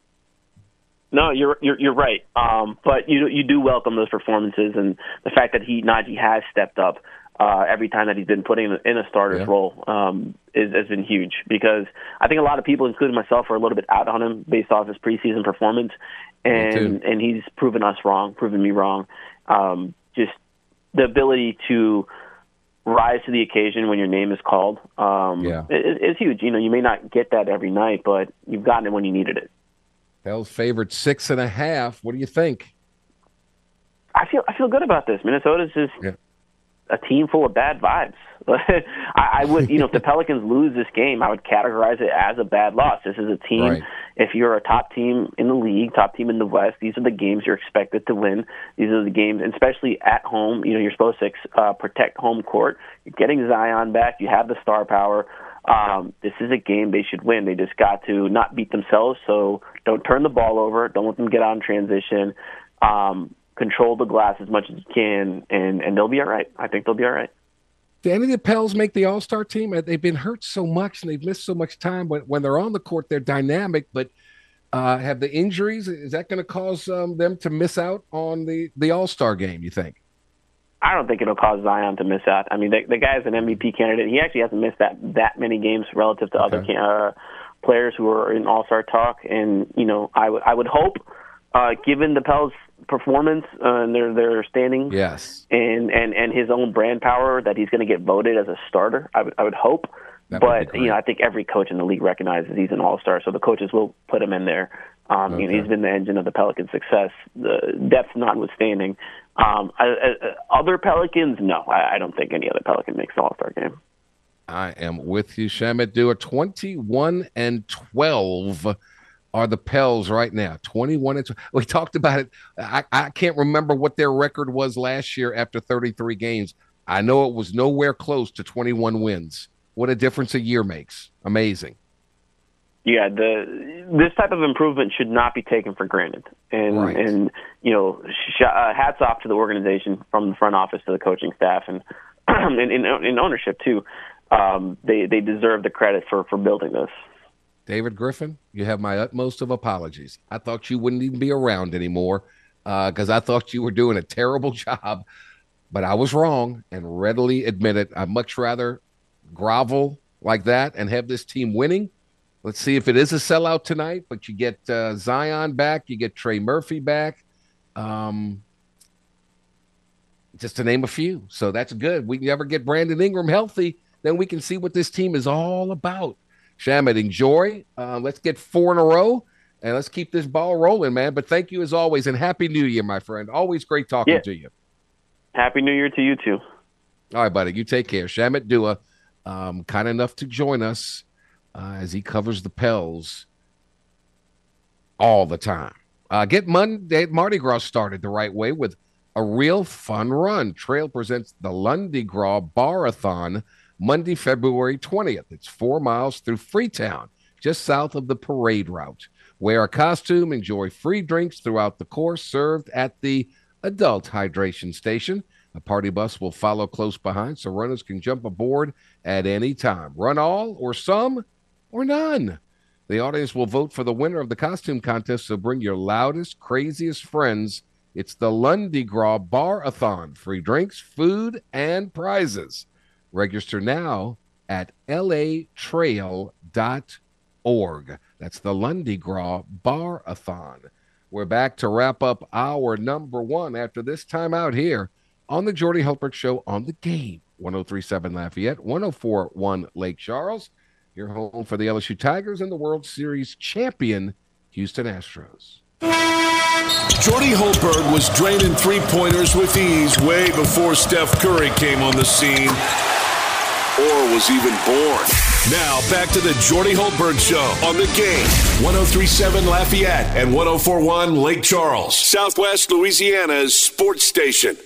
No, you're you're you're right. Um, but you you do welcome those performances and the fact that he Naji has stepped up uh, every time that he's been put in, in a starter's yeah. role um, is, has been huge because I think a lot of people, including myself, are a little bit out on him based off his preseason performance, and and he's proven us wrong, proven me wrong. Um, just the ability to rise to the occasion when your name is called um, yeah. is, is huge. You know, you may not get that every night, but you've gotten it when you needed it. Pels favored six and a half. What do you think? I feel I feel good about this. Minnesota's just yeah. A team full of bad vibes. I, I would, you know, if the Pelicans lose this game, I would categorize it as a bad loss. This is a team. Right. If you're a top team in the league, top team in the West, these are the games you're expected to win. These are the games, and especially at home. You know, you're supposed to uh, protect home court. You're getting Zion back. You have the star power. Um, this is a game they should win. They just got to not beat themselves. So don't turn the ball over. Don't let them get on transition. Um, control the glass as much as you can, and and they'll be all right. I think they'll be all right. Do any of the Pels make the All Star team? They've been hurt so much and they've missed so much time. When when they're on the court, they're dynamic, but Uh, have the injuries is that going to cause um, them to miss out on the the All Star game? You think? I don't think it'll cause Zion to miss out. I mean, the, the guy's an MVP candidate. He actually hasn't missed that that many games relative to okay. other uh, players who are in All Star talk. And you know, I would I would hope, uh, given the Pels' performance uh, and their their standing, yes, and and and his own brand power, that he's going to get voted as a starter. I would I would hope. That but you know, I think every coach in the league recognizes he's an All Star, so the coaches will put him in there. Um, okay. you know, he's been the engine of the Pelican success, the depth notwithstanding. Um, I, I, other Pelicans, no, I, I, don't think any other Pelican makes the All Star game. I am with you, Shamit. Do a twenty-one and twelve are the Pels right now. Twenty-one and 12. we talked about it. I, I can't remember what their record was last year after thirty-three games. I know it was nowhere close to twenty-one wins. What a difference a year makes! Amazing yeah, the this type of improvement should not be taken for granted, and right. and you know, sh- uh, hats off to the organization from the front office to the coaching staff and in, in, in ownership too. Um, they they deserve the credit for for building this. David Griffin, you have my utmost of apologies. I thought you wouldn't even be around anymore because uh, I thought you were doing a terrible job, but I was wrong and readily admit it. I'd much rather grovel like that and have this team winning Let's see if it is a sellout tonight, but you get uh, Zion back, you get Trey Murphy back. Um, just to name a few. So that's good. We never get Brandon Ingram healthy, then we can see what this team is all about. Shamit, enjoy. Uh, let's get four in a row and let's keep this ball rolling, man. But thank you as always, and happy New Year, my friend. Always great talking yeah. to you. Happy New Year to you too. All right, buddy. You take care. Shamit Dua, um, kind enough to join us uh, as he covers the Pels all the time. Uh, get Monday Mardi Gras started the right way with a real fun run. Trail presents the Lundi Gras Barathon Monday, February 20th. It's four miles through Freetown, just south of the parade route. Wear a costume, enjoy free drinks throughout the course, served at the adult hydration station. A party bus will follow close behind so runners can jump aboard at any time. Run all or some or none. The audience will vote for the winner of the costume contest, so bring your loudest, craziest friends. It's the Lundi Gras Bar-a-thon. Free drinks, food, and prizes. Register now at latrail.org. That's the Lundi Gras Bar-a-thon. We're back to wrap up our number one after this time out here on the Jordy Hultberg Show on the game. 1037 Lafayette, 1041 Lake Charles. Your home for the LSU Tigers and the World Series champion Houston Astros. Jordy Hultberg was draining three pointers with ease way before Steph Curry came on the scene or was even born. Now back to the Jordy Hultberg Show on the game 1037 Lafayette and 1041 Lake Charles, Southwest Louisiana's sports station.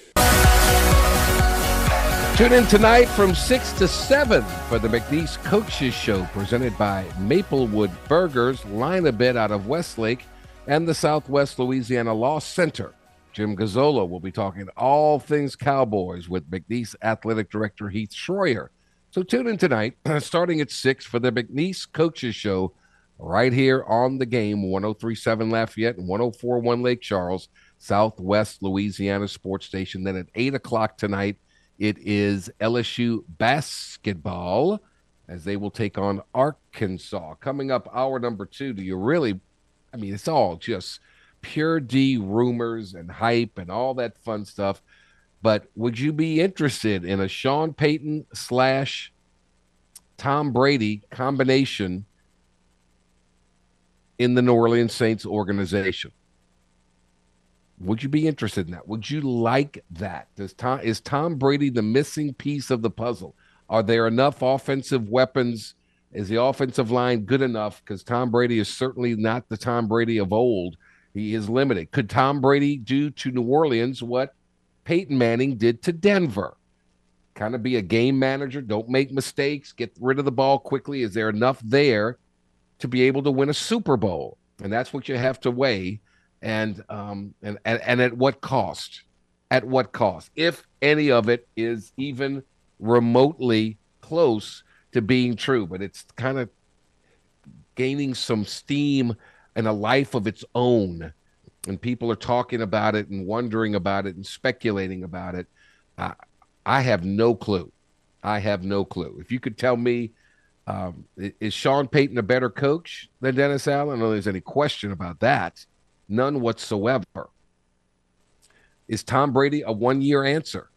Tune in tonight from 6 to 7 for the McNeese Coaches Show, presented by Maplewood Burgers, line a bit out of Westlake, and the Southwest Louisiana Law Center. Jim Gazzola will be talking all things Cowboys with McNeese Athletic Director Heath Schroyer. So tune in tonight, starting at 6 for the McNeese Coaches Show, right here on the game 1037 Lafayette and 1041 Lake Charles, Southwest Louisiana Sports Station. Then at 8 o'clock tonight, it is LSU basketball as they will take on Arkansas. Coming up, hour number two. Do you really? I mean, it's all just pure D rumors and hype and all that fun stuff. But would you be interested in a Sean Payton slash Tom Brady combination in the New Orleans Saints organization? Would you be interested in that? Would you like that? Does Tom is Tom Brady the missing piece of the puzzle? Are there enough offensive weapons? Is the offensive line good enough? Because Tom Brady is certainly not the Tom Brady of old. He is limited. Could Tom Brady do to New Orleans what Peyton Manning did to Denver? Kind of be a game manager, don't make mistakes, get rid of the ball quickly. Is there enough there to be able to win a Super Bowl? And that's what you have to weigh and um and, and and at what cost at what cost if any of it is even remotely close to being true but it's kind of gaining some steam and a life of its own. And people are talking about it and wondering about it and speculating about it. Uh, I have no clue. I have no clue. If you could tell me, um, is Sean Payton a better coach than Dennis Allen? I don't know there's any question about that. None whatsoever. Is Tom Brady a one year answer?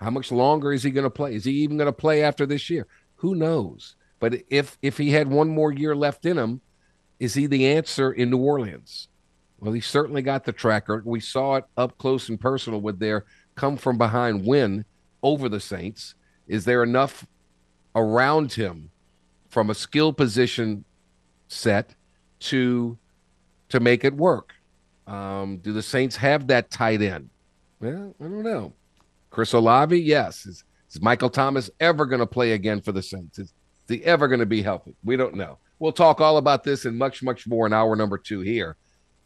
How much longer is he going to play? Is he even going to play after this year? Who knows? But if if he had one more year left in him, is he the answer in New Orleans? Well, he certainly got the tracker. We saw it up close and personal with their come from behind win over the Saints. Is there enough around him from a skill position set to to make it work? Um, do the Saints have that tight end? Well, I don't know. Chris Olave, yes. Is, is Michael Thomas ever going to play again for the Saints? Is, is he ever going to be healthy? We don't know. We'll talk all about this and much, much more in hour number two here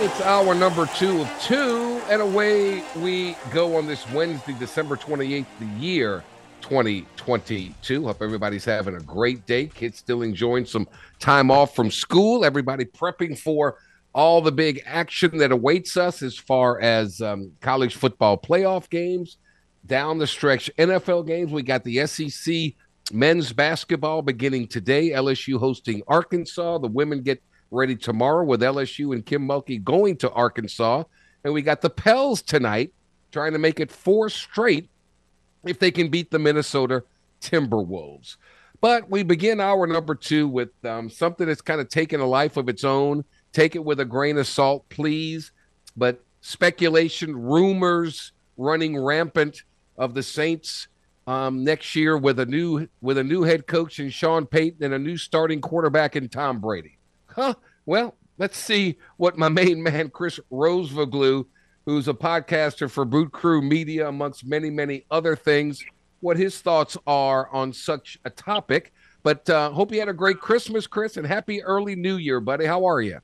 It's hour number two of two, and away we go on this Wednesday, December 28th, the year 2022. Hope everybody's having a great day. Kids still enjoying some time off from school. Everybody prepping for all the big action that awaits us as far as um, college football playoff games down the stretch. NFL games, we got the SEC men's basketball beginning today. LSU hosting Arkansas. The women get ready tomorrow with LSU and Kim Mulkey going to Arkansas. And we got the Pels tonight trying to make it four straight if they can beat the Minnesota Timberwolves. But we begin our number two with um, something that's kind of taken a life of its own Take it with a grain of salt, please. But speculation, rumors running rampant of the Saints um, next year with a new with a new head coach and Sean Payton and a new starting quarterback in Tom Brady. Huh? Well, let's see what my main man Chris Rosvoglou, who's a podcaster for Boot Crew Media, amongst many many other things, what his thoughts are on such a topic. But uh, hope you had a great Christmas, Chris, and happy early New Year, buddy. How are you?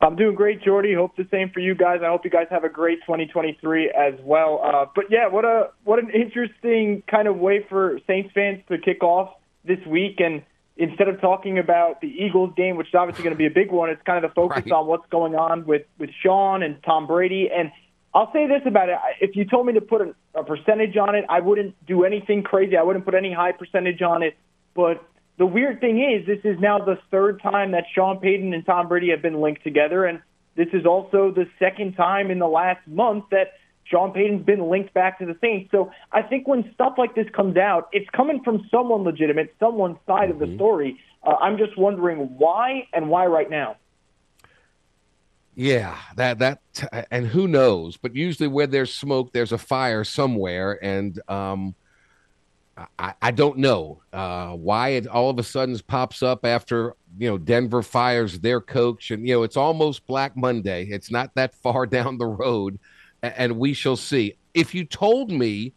I'm doing great, Jordy. Hope the same for you guys. I hope you guys have a great 2023 as well. Uh, but yeah, what a what an interesting kind of way for Saints fans to kick off this week. And instead of talking about the Eagles game, which is obviously going to be a big one, it's kind of the focus right. on what's going on with with Sean and Tom Brady. And I'll say this about it: if you told me to put a, a percentage on it, I wouldn't do anything crazy. I wouldn't put any high percentage on it. But the weird thing is, this is now the third time that Sean Payton and Tom Brady have been linked together, and this is also the second time in the last month that Sean Payton's been linked back to the Saints. So I think when stuff like this comes out, it's coming from someone legitimate, someone's side mm-hmm. of the mm-hmm. story. Uh, I'm just wondering why and why right now. Yeah, that that and who knows? But usually, where there's smoke, there's a fire somewhere, and um, I, I don't know uh, why it all of a sudden pops up after you know Denver fires their coach, and you know it's almost Black Monday. It's not that far down the road, and we shall see. If you told me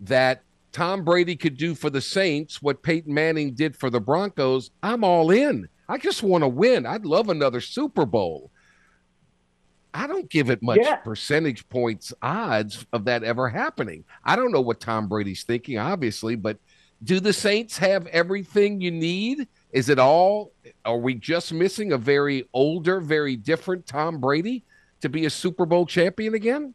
that Tom Brady could do for the Saints what Peyton Manning did for the Broncos, I'm all in. I just want to win. I'd love another Super Bowl. I don't give it much yeah. percentage points odds of that ever happening. I don't know what Tom Brady's thinking, obviously, but do the Saints have everything you need? Is it all? Are we just missing a very older, very different Tom Brady to be a Super Bowl champion again?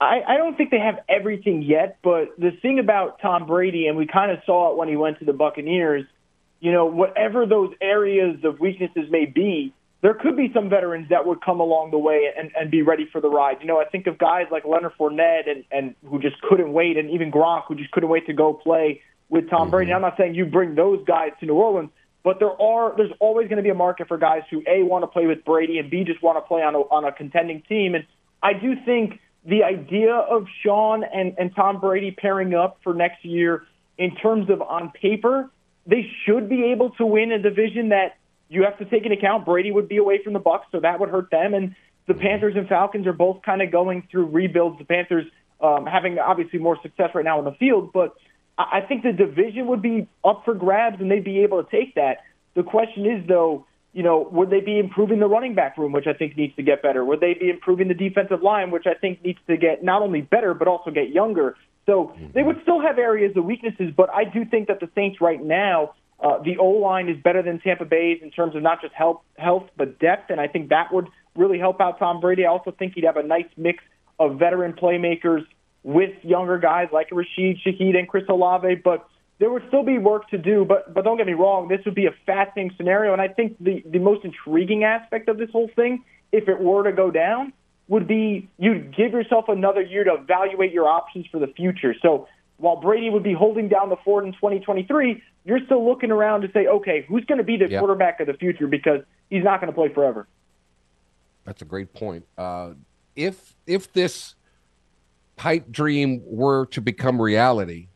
I, I don't think they have everything yet, but the thing about Tom Brady, and we kind of saw it when he went to the Buccaneers, you know, whatever those areas of weaknesses may be, there could be some veterans that would come along the way and, and be ready for the ride. You know, I think of guys like Leonard Fournette and, and who just couldn't wait, and even Gronk who just couldn't wait to go play with Tom mm-hmm. Brady. I'm not saying you bring those guys to New Orleans, but there are there's always going to be a market for guys who a want to play with Brady and b just want to play on a, on a contending team. And I do think the idea of Sean and, and Tom Brady pairing up for next year, in terms of on paper, they should be able to win a division that you have to take into account Brady would be away from the Bucs, so that would hurt them. And the Panthers and Falcons are both kind of going through rebuilds. The Panthers um, having obviously more success right now in the field, but I think the division would be up for grabs and they'd be able to take that. The question is, though, you know, would they be improving the running back room, which I think needs to get better? Would they be improving the defensive line, which I think needs to get not only better but also get younger? So they would still have areas of weaknesses, but I do think that the Saints right now, uh, the O line is better than Tampa Bay's in terms of not just health, health but depth, and I think that would really help out Tom Brady. I also think he'd have a nice mix of veteran playmakers with younger guys like Rashid Shaheed and Chris Olave, but there would still be work to do, but but don't get me wrong, this would be a fascinating scenario, and I think the the most intriguing aspect of this whole thing, if it were to go down, would be you'd give yourself another year to evaluate your options for the future. So while Brady would be holding down the fort in 2023, you're still looking around to say, okay, who's going to be the quarterback of the future because he's not going to play forever. That's a great point. Uh, if if this pipe dream were to become reality,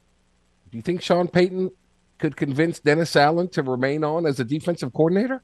do you think Sean Payton could convince Dennis Allen to remain on as a defensive coordinator?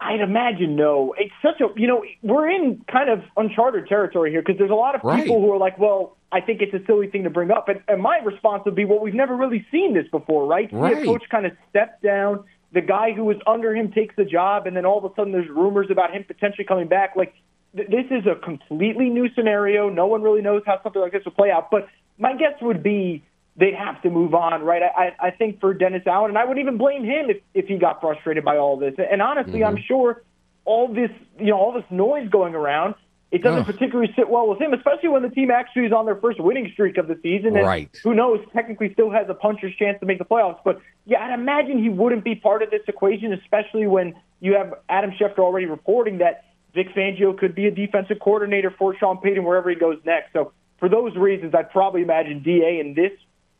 I'd imagine no. It's such a you know we're in kind of uncharted territory here because there's a lot of right. people who are like, well, I think it's a silly thing to bring up, and, and my response would be, well, we've never really seen this before, right? right. See a coach kind of step down, the guy who was under him takes the job, and then all of a sudden there's rumors about him potentially coming back. Like th- this is a completely new scenario. No one really knows how something like this will play out, but my guess would be they'd have to move on, right? I, I think for Dennis Allen, and I wouldn't even blame him if, if he got frustrated by all this. And honestly, mm-hmm. I'm sure all this, you know, all this noise going around, it doesn't particularly sit well with him, especially when the team actually is on their first winning streak of the season. And right. who knows, technically still has a puncher's chance to make the playoffs. But yeah, I'd imagine he wouldn't be part of this equation, especially when you have Adam Schefter already reporting that Vic Fangio could be a defensive coordinator for Sean Payton wherever he goes next. So for those reasons, I'd probably imagine DA in this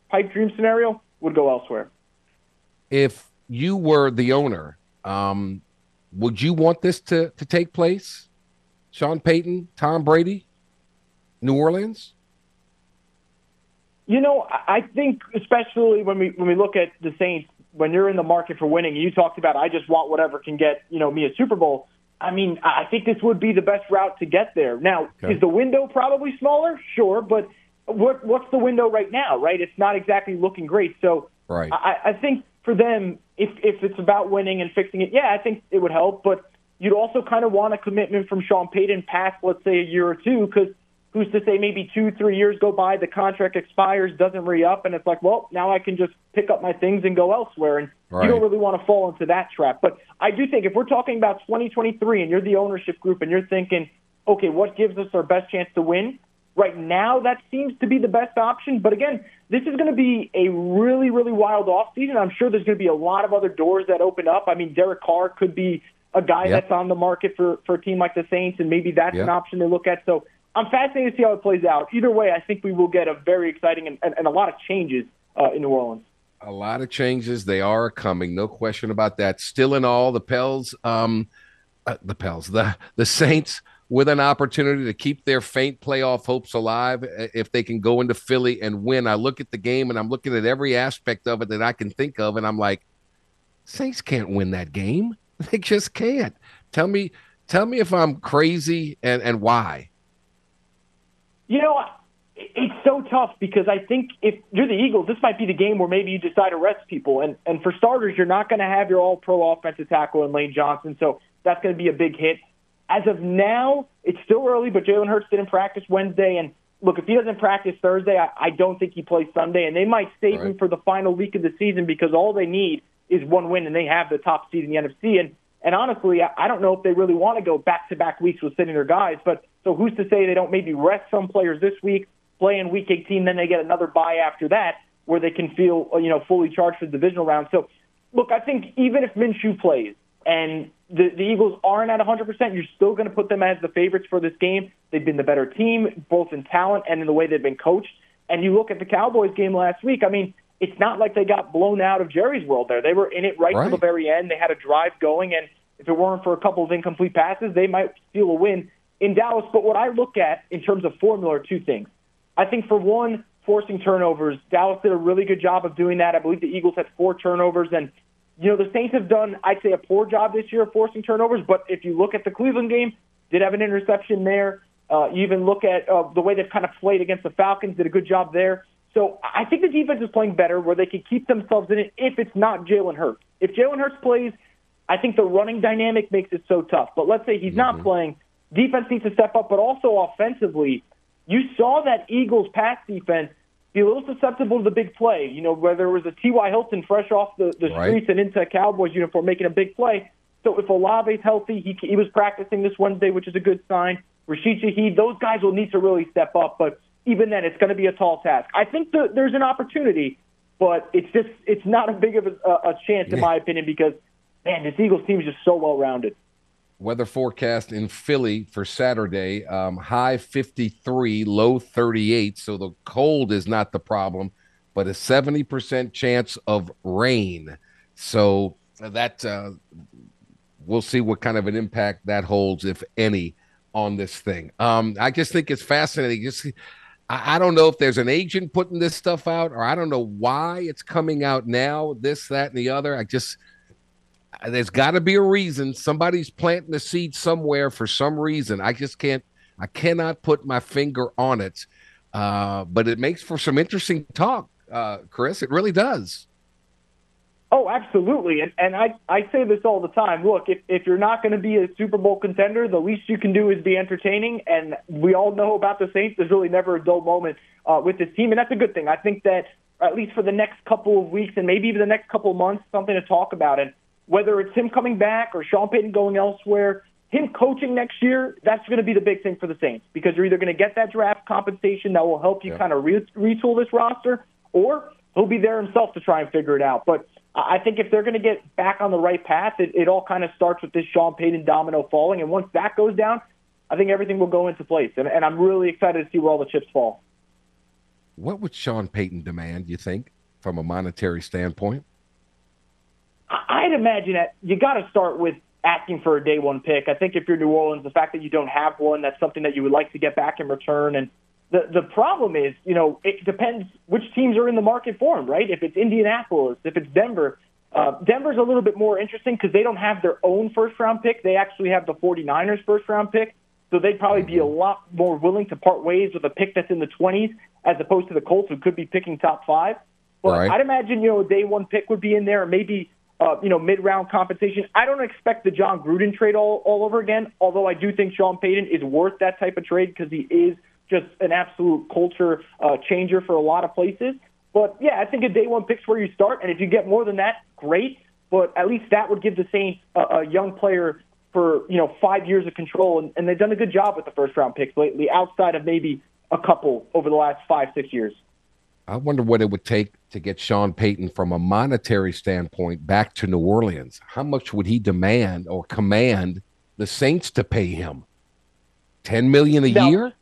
pipe dream scenario would go elsewhere. If you were the owner, um, would you want this to, to take place? Sean Payton, Tom Brady, New Orleans? You know, I think especially when we when we look at the Saints, when you're in the market for winning, you talked about I just want whatever can get you know me a Super Bowl. I mean, I think this would be the best route to get there. Now, okay. is the window probably smaller? Sure, but what what's the window right now? Right, it's not exactly looking great. So, right, I, I think for them, if if it's about winning and fixing it, yeah, I think it would help. But you'd also kind of want a commitment from Sean Payton past, let's say, a year or two, because who's to say maybe two, three years go by, the contract expires, doesn't re up, and it's like, well, now I can just pick up my things and go elsewhere. And right. you don't really want to fall into that trap. But I do think if we're talking about 2023 and you're the ownership group and you're thinking, okay, what gives us our best chance to win? Right now, that seems to be the best option. But again, this is going to be a really, really wild offseason. I'm sure there's going to be a lot of other doors that open up. I mean, Derek Carr could be a guy yep. that's on the market for, for a team like the Saints, and maybe that's yep. an option to look at. So I'm fascinated to see how it plays out. Either way, I think we will get a very exciting and, and, and a lot of changes uh, in New Orleans. A lot of changes. They are coming, no question about that. Still in all, the Pels, um, uh, the Pels, the the Saints with an opportunity to keep their faint playoff hopes alive uh, if they can go into Philly and win. I look at the game and I'm looking at every aspect of it that I can think of, and I'm like, Saints can't win that game. They just can't. Tell me, tell me if I'm crazy and and why. You know, it's so tough because I think if you're the Eagles, this might be the game where maybe you decide to rest people. And and for starters, you're not going to have your All-Pro offensive tackle in Lane Johnson, so that's going to be a big hit. As of now, it's still early, but Jalen Hurts didn't practice Wednesday, and look, if he doesn't practice Thursday, I, I don't think he plays Sunday, and they might save right. him for the final week of the season because all they need is one win, and they have the top seed in the NFC. And and honestly, I I don't know if they really want to go back to back weeks with sitting their guys. But so who's to say they don't maybe rest some players this week, play in week 18, then they get another bye after that where they can feel uh, you know fully charged for the divisional round. So look, I think even if Minshew plays and the, the Eagles aren't at 100%, you're still going to put them as the favorites for this game. They've been the better team, both in talent and in the way they've been coached. And you look at the Cowboys game last week. I mean, it's not like they got blown out of Jerry's world there. They were in it right, right. to the very end. They had a drive going, and if it weren't for a couple of incomplete passes, they might steal a win in Dallas. But what I look at in terms of formula are two things. I think for one, forcing turnovers. Dallas did a really good job of doing that. I believe the Eagles had four turnovers, and you know, the Saints have done, I'd say, a poor job this year of forcing turnovers. But if you look at the Cleveland game, did have an interception there. Uh, you even look at uh, the way they've kind of played against the Falcons, did a good job there. So I think the defense is playing better where they can keep themselves in it if it's not Jalen Hurts. If Jalen Hurts plays, I think the running dynamic makes it so tough. But let's say he's mm-hmm. not playing, defense needs to step up, but also offensively, you saw that Eagles pass defense be a little susceptible to the big play. You know, whether it was a T.Y. Hilton fresh off the, the right. streets and into a Cowboys uniform making a big play. So if Olave's healthy, he, he was practicing this Wednesday, which is a good sign. Rashid Shaheed, those guys will need to really step up. But even then, it's going to be a tall task. I think the, there's an opportunity, but it's just it's not a big of a, a chance in my opinion because man, this Eagles team is just so well rounded. Weather forecast in Philly for Saturday: um, high 53, low 38. So the cold is not the problem, but a 70% chance of rain. So that uh, we'll see what kind of an impact that holds, if any, on this thing. Um, I just think it's fascinating. Just I, I don't know if there's an agent putting this stuff out, or I don't know why it's coming out now. This, that, and the other. I just there's got to be a reason. Somebody's planting the seed somewhere for some reason. I just can't. I cannot put my finger on it. Uh, but it makes for some interesting talk, uh, Chris. It really does. Oh, absolutely. And, and I, I say this all the time. Look, if, if you're not going to be a Super Bowl contender, the least you can do is be entertaining. And we all know about the Saints. There's really never a dull moment uh, with this team. And that's a good thing. I think that, at least for the next couple of weeks and maybe even the next couple of months, something to talk about. And whether it's him coming back or Sean Payton going elsewhere, him coaching next year, that's going to be the big thing for the Saints because you're either going to get that draft compensation that will help you yeah. kind of re- retool this roster, or he'll be there himself to try and figure it out. But I think if they're going to get back on the right path, it, it all kind of starts with this Sean Payton domino falling. And once that goes down, I think everything will go into place. And, and I'm really excited to see where all the chips fall. What would Sean Payton demand, you think, from a monetary standpoint? I'd imagine that you got to start with asking for a day one pick. I think if you're New Orleans, the fact that you don't have one, that's something that you would like to get back in return. And the the problem is, you know, it depends which teams are in the market for him, right? If it's Indianapolis, if it's Denver, uh, Denver's a little bit more interesting because they don't have their own first round pick. They actually have the 49ers first round pick. So they'd probably be a lot more willing to part ways with a pick that's in the 20s as opposed to the Colts who could be picking top five. But right. I'd imagine, you know, a day one pick would be in there, maybe, uh, you know, mid round compensation. I don't expect the Jon Gruden trade all, all over again, although I do think Sean Payton is worth that type of trade because he is – just an absolute culture uh, changer for a lot of places. But yeah, I think a day one pick's where you start, and if you get more than that, great. But at least that would give the Saints a, a young player for you know five years of control, and, and they've done a good job with the first round picks lately, outside of maybe a couple over the last five six years. I wonder what it would take to get Sean Payton from a monetary standpoint back to New Orleans. How much would he demand or command the Saints to pay him? Ten million a now, year?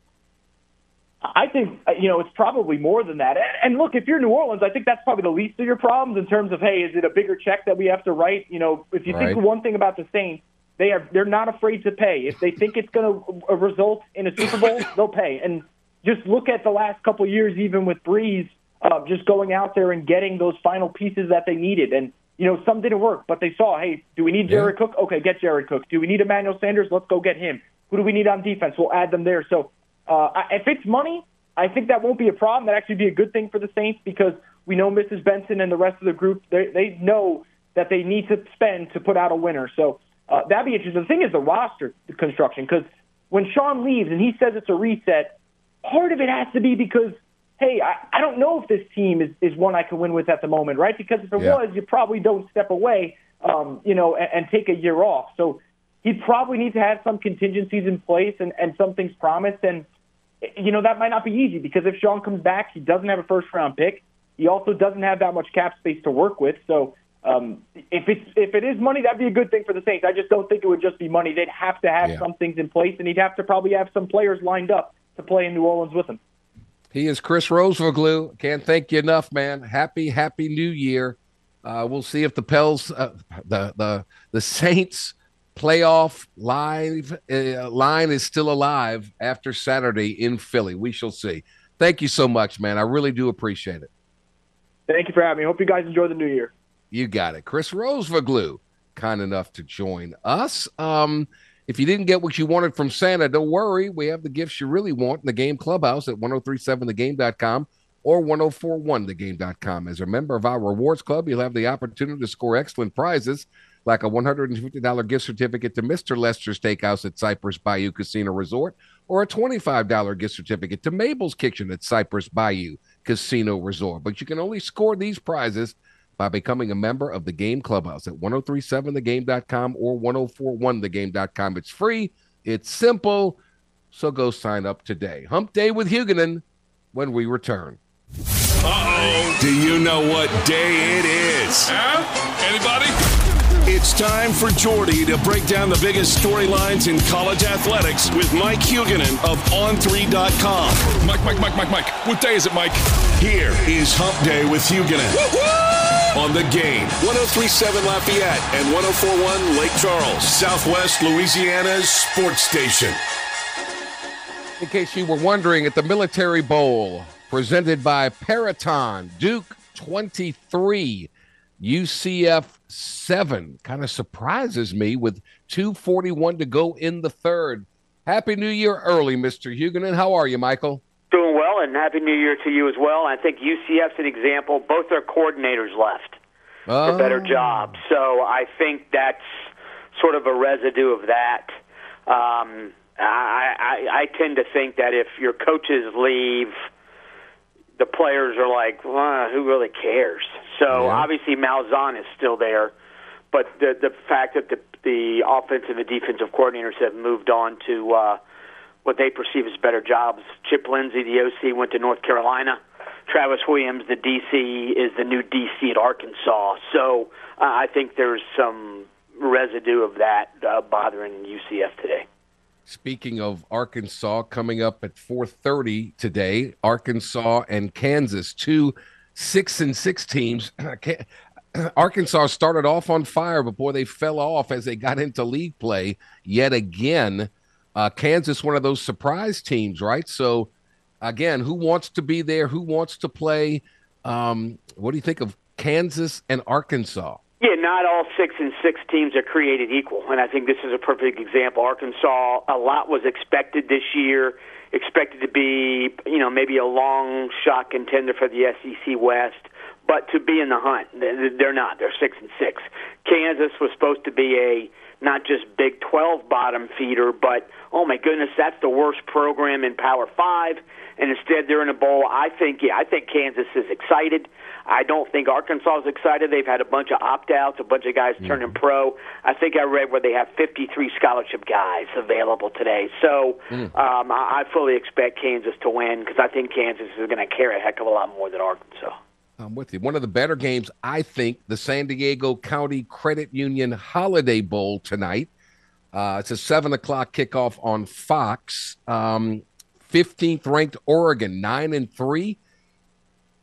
I think you know it's probably more than that. And look, if you're New Orleans, I think that's probably the least of your problems in terms of hey, is it a bigger check that we have to write? You know, if you right. think one thing about the Saints, they are they're not afraid to pay. If they think it's going to result in a Super Bowl, they'll pay. And just look at the last couple of years, even with Brees, uh, just going out there and getting those final pieces that they needed. And you know, some didn't work, but they saw, hey, do we need Jared yeah. Cook? Okay, get Jared Cook. Do we need Emmanuel Sanders? Let's go get him. Who do we need on defense? We'll add them there. So uh, if it's money, I think that won't be a problem. That actually be a good thing for the Saints because we know Mrs. Benson and the rest of the group they they know that they need to spend to put out a winner. So uh, that'd be interesting. The thing is the roster construction because when Sean leaves and he says it's a reset, part of it has to be because hey, I, I don't know if this team is, is one I can win with at the moment, right? Because if it yeah. was, you probably don't step away, um, you know, and, and take a year off. So he'd probably need to have some contingencies in place and, and some things promised. And you know, that might not be easy because if Sean comes back, he doesn't have a first round pick. He also doesn't have that much cap space to work with. So um, if it's if it is money, that'd be a good thing for the Saints. I just don't think it would just be money. They'd have to have yeah. some things in place, and he'd have to probably have some players lined up to play in New Orleans with him. He is Chris Rosvoglou. Can't thank you enough, man. Happy Happy New Year. Uh, we'll see if the Pels, uh, the the the Saints playoff live uh, line is still alive after Saturday in Philly. We shall see. Thank you so much, man. I really do appreciate it. Thank you for having me. Hope you guys enjoy the new year. You got it. Chris Rosvoglou, kind enough to join us. Um, if you didn't get what you wanted from Santa, don't worry. We have the gifts you really want in the game clubhouse at 1037thegame.com or 1041thegame.com. As a member of our rewards club, you'll have the opportunity to score excellent prizes like a $150 gift certificate to Mr. Lester's Steakhouse at Cypress Bayou Casino Resort or a $25 gift certificate to Mabel's Kitchen at Cypress Bayou Casino Resort. But you can only score these prizes by becoming a member of the Game Clubhouse at 1037thegame.com or 1041thegame.com. It's free, it's simple, so go sign up today. Hump Day with Huguenin when we return. Uh-oh. Do you know what day it is? Yeah? Anybody? It's time for Jordy to break down the biggest storylines in college athletics with Mike Huguenin of On3.com. Mike, Mike, Mike, Mike, Mike. What day is it, Mike? Here is Hump Day with Huguenin. On the game, 1037 Lafayette and 1041 Lake Charles, Southwest Louisiana's sports station. In case you were wondering, at the Military Bowl, presented by Peraton, Duke 23, UCF 7. Kind of surprises me with 241 to go in the third. Happy New Year early, Mr. Huguenin. How are you, Michael? Doing well, and Happy New Year to you as well. I think UCF's an example. Both their coordinators left oh. for better jobs. So I think that's sort of a residue of that. Um, I, I, I tend to think that if your coaches leave, the players are like, well, who really cares? So Yeah. obviously Malzahn is still there, but the the fact that the the offensive and defensive coordinators have moved on to uh, what they perceive as better jobs. Chip Lindsey, the OC, went to North Carolina. Travis Williams, the DC, is the new DC at Arkansas. So uh, I think there's some residue of that uh, bothering UCF today. Speaking of Arkansas, coming up at 4:30 today, Arkansas and Kansas, two six and six teams. Arkansas started off on fire before they fell off as they got into league play yet again. Uh, Kansas, one of those surprise teams, right? So, again, who wants to be there? Who wants to play? Um, what do you think of Kansas and Arkansas? Yeah, not all six and six teams are created equal, and I think this is a perfect example. Arkansas, a lot was expected this year, expected to be, you know, maybe a long shot contender for the SEC West, but to be in the hunt, they- they're not. They're six and six. Kansas was supposed to be a not just Big 12 bottom feeder, but oh my goodness, that's the worst program in Power Five, and instead they're in a bowl. I think, yeah, I think Kansas is excited. I don't think Arkansas is excited. They've had a bunch of opt outs, a bunch of guys turning pro. I think I read where they have 53 scholarship guys available today. So um, I, I fully expect Kansas to win because I think Kansas is going to care a heck of a lot more than Arkansas. I'm with you. One of the better games, I think, the San Diego County Credit Union Holiday Bowl tonight. Uh, it's a seven o'clock kickoff on Fox. Um, 15th ranked Oregon, nine and three,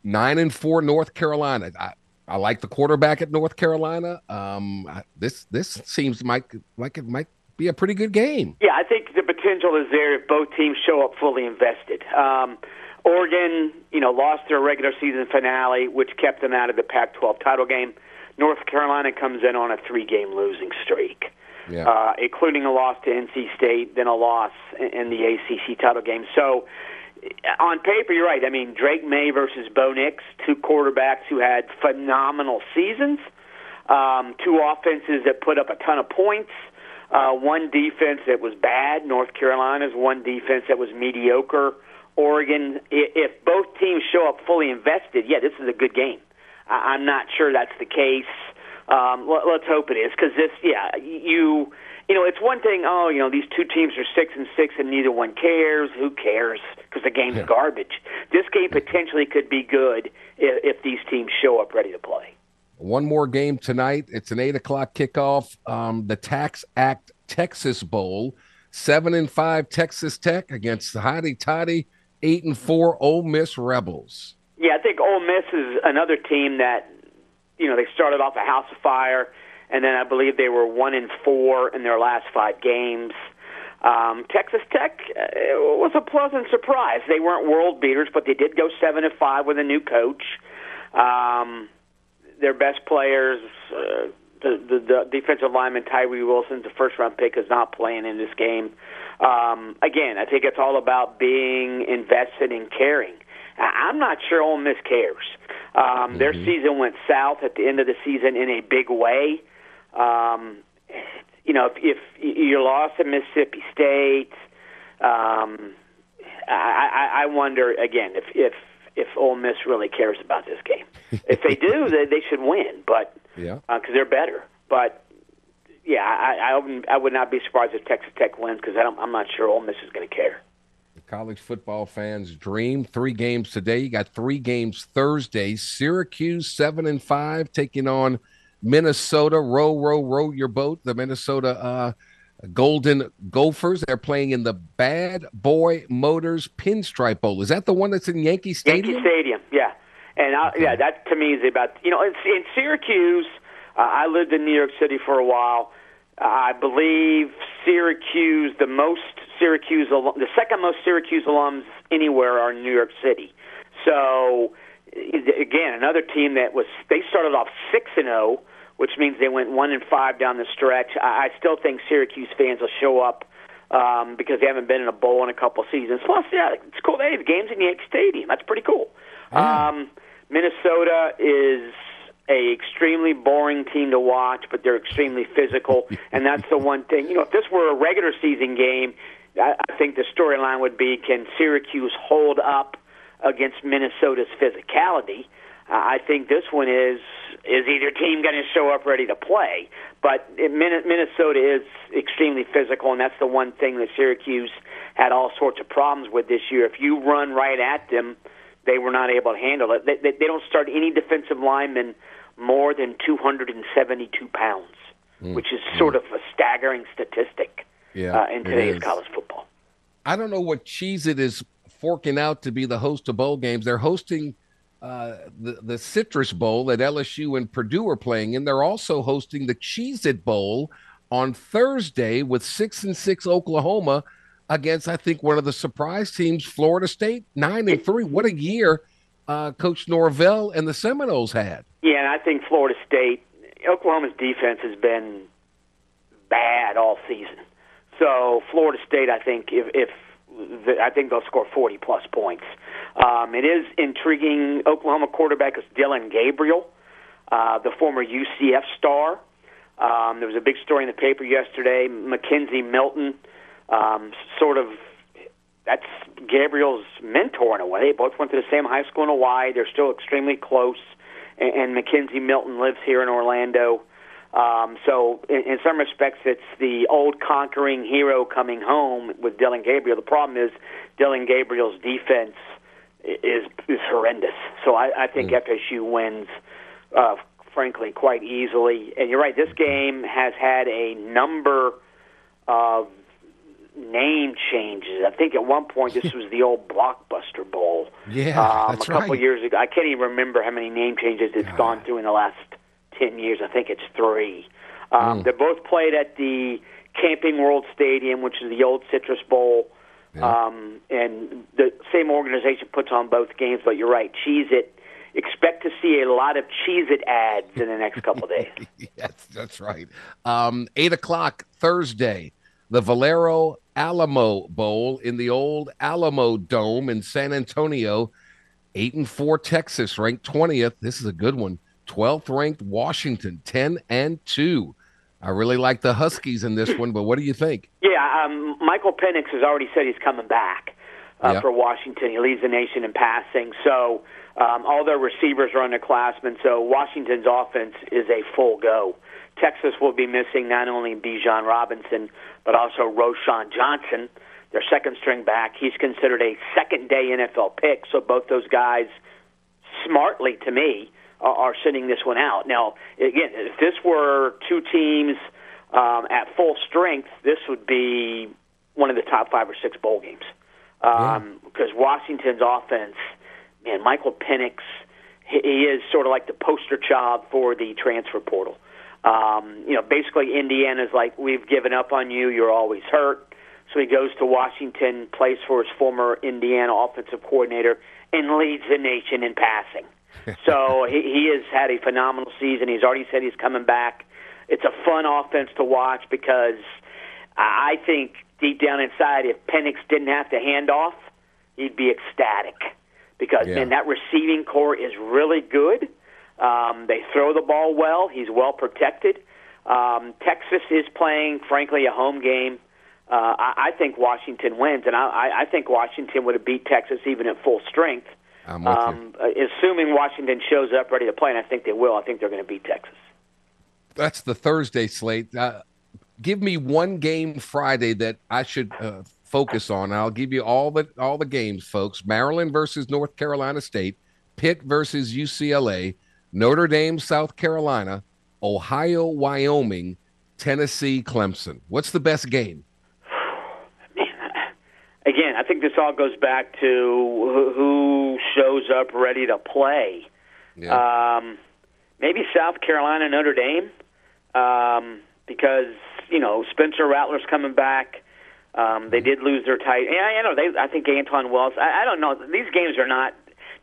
nine and four North Carolina. I, I like the quarterback at North Carolina. Um, I, this this seems like like it might be a pretty good game. Yeah, I think the potential is there if both teams show up fully invested. Um, Oregon, you know, lost their regular season finale, which kept them out of the Pac-12 title game. North Carolina comes in on a three-game losing streak, Yeah. uh, including a loss to NC State, then a loss in, the ACC title game. So, on paper, you're right. I mean, Drake Maye versus Bo Nix, two quarterbacks who had phenomenal seasons, um, two offenses that put up a ton of points. Uh, one defense that was bad, North Carolina's. One defense that was mediocre, Oregon. If both teams show up fully invested, yeah, this is a good game. I'm not sure that's the case. Um, let- let's hope it is, because this, yeah, you, you know, it's one thing. Oh, you know, these two teams are six and six, and neither one cares. Who cares? Because the game's garbage. This game potentially could be good if, if these teams show up ready to play. One more game tonight. It's an eight o'clock kickoff. Um, the Tax Act Texas Bowl. Seven and five Texas Tech against the hotty toddy eight and four Ole Miss Rebels. Yeah, I think Ole Miss is another team that, you know, they started off a house of fire, and then I believe they were one and four in their last five games. Um, Texas Tech uh, was a pleasant surprise. They weren't world beaters, but they did go seven and five with a new coach. Um, their best players. Uh, the, the, the defensive lineman Tyree Wilson's the first round pick is not playing in this game. Um, again, I think it's all about being invested in caring. I'm not sure Ole Miss cares. Um, mm-hmm. Their season went south at the end of the season in a big way. Um, you know, if, if you lost to Mississippi State, um, I, I, I wonder again if if if Ole Miss really cares about this game. if they do, they, they should win, but yeah, because uh, they're better. But yeah, I, I I would not be surprised if Texas Tech wins because I'm not sure Ole Miss is going to care. The college football fans' dream. Three games today. You got three games Thursday. Syracuse seven and five taking on Minnesota. Row, row, row your boat. The Minnesota uh, Golden Gophers. They're playing in the Bad Boy Motors Pinstripe Bowl. Is that the one that's in Yankee Stadium? Yankee Stadium, yeah. And I, yeah, that to me is about you know in, in Syracuse. Uh, I lived in New York City for a while. I believe Syracuse, the most Syracuse, the second most Syracuse alums anywhere are in New York City. So again, another team that was they started off six and zero, oh, which means they went one and five down the stretch. I, still think Syracuse fans will show up um, because they haven't been in a bowl in a couple seasons. Plus, yeah, it's cool. Hey, the game's in Yankee Stadium. That's pretty cool. Yeah. Um, Minnesota is a extremely boring team to watch, but they're extremely physical, and that's the one thing. You know, if this were a regular season game, I, I think the storyline would be: Can Syracuse hold up against Minnesota's physicality? Uh, I think this one is is either team going to show up ready to play, but it, Minnesota is extremely physical, and that's the one thing that Syracuse had all sorts of problems with this year. If you run right at them, they were not able to handle it. They, they, they don't start any defensive linemen more than 272 pounds, mm. which is sort mm. of a staggering statistic yeah, uh, in today's college football. I don't know what Cheez It is forking out to be the host of bowl games. They're hosting uh, the, the Citrus Bowl that LSU and Purdue are playing in. They're also hosting the Cheez It Bowl on Thursday with six and six Oklahoma against, I think, one of the surprise teams, Florida State, nine and three. What a year uh, Coach Norvell and the Seminoles had. Yeah, and I think Florida State, Oklahoma's defense has been bad all season. So Florida State, I think, if, if I think they'll score 40 plus points. Um, it is intriguing. Oklahoma quarterback is Dillon Gabriel, uh, the former UCF star. Um, there was a big story in the paper yesterday. McKenzie Milton, um, sort of that's Gabriel's mentor in a way. They both went to the same high school in Hawaii. They're still extremely close. And, and McKenzie Milton lives here in Orlando. Um, so, in, in some respects, it's the old conquering hero coming home with Dillon Gabriel. The problem is Dillon Gabriel's defense is is horrendous. So, I, I think mm. FSU wins, uh, frankly, quite easily. And you're right. This game has had a number of name changes. I think at one point this was the old Blockbuster Bowl. Yeah, um, that's a couple right. years ago. I can't even remember how many name changes it's God. gone through in the last ten years. I think it's three. Um, mm. They're both played at the Camping World Stadium, which is the old Citrus Bowl. Yeah. Um, and the same organization puts on both games, but you're right. Cheez It. Expect to see a lot of Cheez It ads in the next couple of days. yes, that's right. Um, Eight o'clock Thursday the Valero Alamo Bowl in the old Alamo Dome in San Antonio. Eight and four Texas ranked 20th. This is a good one. 12th ranked Washington, 10 and 2. I really like the Huskies in this one, but what do you think? Yeah, um, Michael Penix has already said he's coming back uh, for Washington. He leads the nation in passing. So um, all their receivers are underclassmen. So Washington's offense is a full go. Texas will be missing not only Bijan Robinson, but also Roschon Johnson, their second string back. He's considered a second day NFL pick, so both those guys, smartly to me, are, are sitting this one out. Now, again, if this were two teams um, at full strength, this would be one of the top five or six bowl games. Um, Because Washington's offense, man, Michael Penix, he, he is sort of like the poster child for the transfer portal. Um, you know, basically Indiana's like, we've given up on you. You're always hurt. So he goes to Washington, plays for his former Indiana offensive coordinator, and leads the nation in passing. so he, he has had a phenomenal season. He's already said he's coming back. It's a fun offense to watch because I think deep down inside, if Penix didn't have to hand off, he'd be ecstatic because yeah. man, that receiving core is really good. Um, they throw the ball well. He's well protected. Um, Texas is playing, frankly, a home game. Uh, I, I think Washington wins, and I, I think Washington would have beat Texas even at full strength. I'm with um, you. Assuming Washington shows up ready to play, and I think they will. I think they're going to beat Texas. That's the Thursday slate. Uh, give me one game Friday that I should uh, focus on. I'll give you all the all the games, folks. Maryland versus North Carolina State, Pitt versus UCLA, Notre Dame, South Carolina, Ohio, Wyoming, Tennessee, Clemson. What's the best game? Again, I think this all goes back to who shows up ready to play. Yeah. Um, maybe South Carolina, Notre Dame, um, because you know Spencer Rattler's coming back. Um, they did lose their tight. Yeah, I know. They, I think Anton Wells. I, I don't know. These games are not.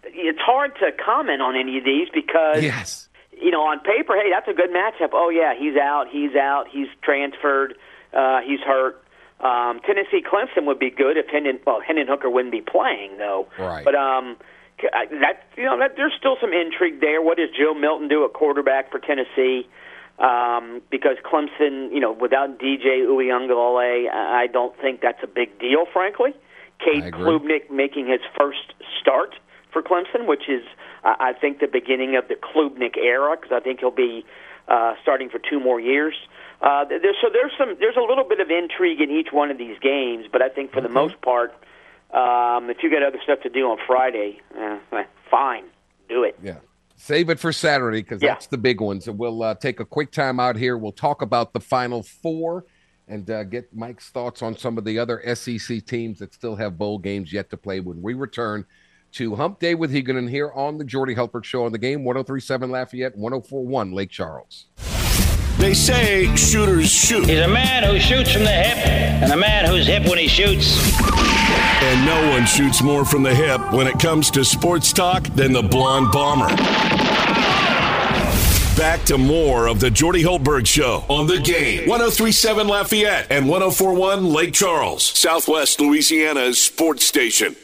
It's hard to comment on any of these because yes you know, on paper, hey, that's a good matchup. Oh yeah, he's out, he's out, he's transferred, uh, he's hurt. Um, Tennessee Clemson would be good if Hendon well Hendon Hooker wouldn't be playing though. Right. But um, that you know that there's still some intrigue there. What does Joe Milton do at quarterback for Tennessee? Um, because Clemson, you know, without DJ Uiagalelei, I don't think that's a big deal, frankly. Cade Klubnik making his first start for Clemson, which is I think the beginning of the Klubnik era because I think he'll be uh, starting for two more years. Uh, so there's some there's a little bit of intrigue in each one of these games, but I think for mm-hmm. the most part, um, if you got other stuff to do on Friday, uh, fine, do it. Yeah. Save it for Saturday because yeah. that's the big ones. And we'll uh, take a quick time out here. We'll talk about the Final Four and uh, get Mike's thoughts on some of the other SEC teams that still have bowl games yet to play when we return to Hump Day with Huguenin here on the Jordy Hultberg Show on the game 1037 Lafayette, 1041 Lake Charles. They say shooters shoot. He's a man who shoots from the hip and a man who's hip when he shoots. And no one shoots more from the hip when it comes to sports talk than the blonde bomber. Back to more of the Jordy Hultberg Show on the game. 1037 Lafayette and 1041 Lake Charles, Southwest Louisiana's sports station.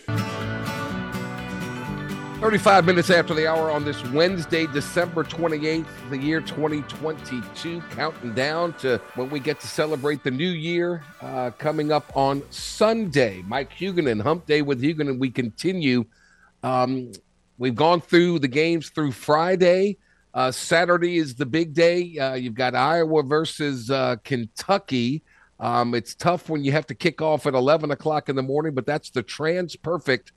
35 minutes after the hour on this Wednesday, December 28th, the year 2022, counting down to when we get to celebrate the new year uh, coming up on Sunday. Mike Huguenin, Hump Day with Huguenin, we continue. Um, we've gone through the games through Friday. Uh, Saturday is the big day. Uh, you've got Iowa versus uh, Kentucky. Um, it's tough when you have to kick off at 11 o'clock in the morning, but that's the TransPerfect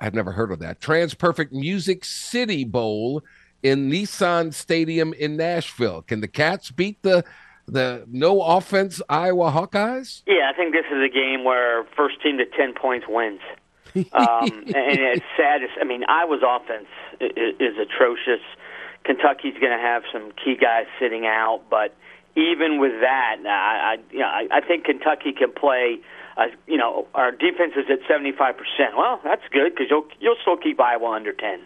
I've never heard of that. TransPerfect Music City Bowl in Nissan Stadium in Nashville. Can the Cats beat the the no offense Iowa Hawkeyes? Yeah, I think this is a game where first team to ten points wins. um, and it's sad. I mean, Iowa's offense is, is atrocious. Kentucky's going to have some key guys sitting out, but even with that, I, I, you know, I, I think Kentucky can play uh, you know, our defense is at 75%. Well, that's good because you'll you'll still keep Iowa under 10.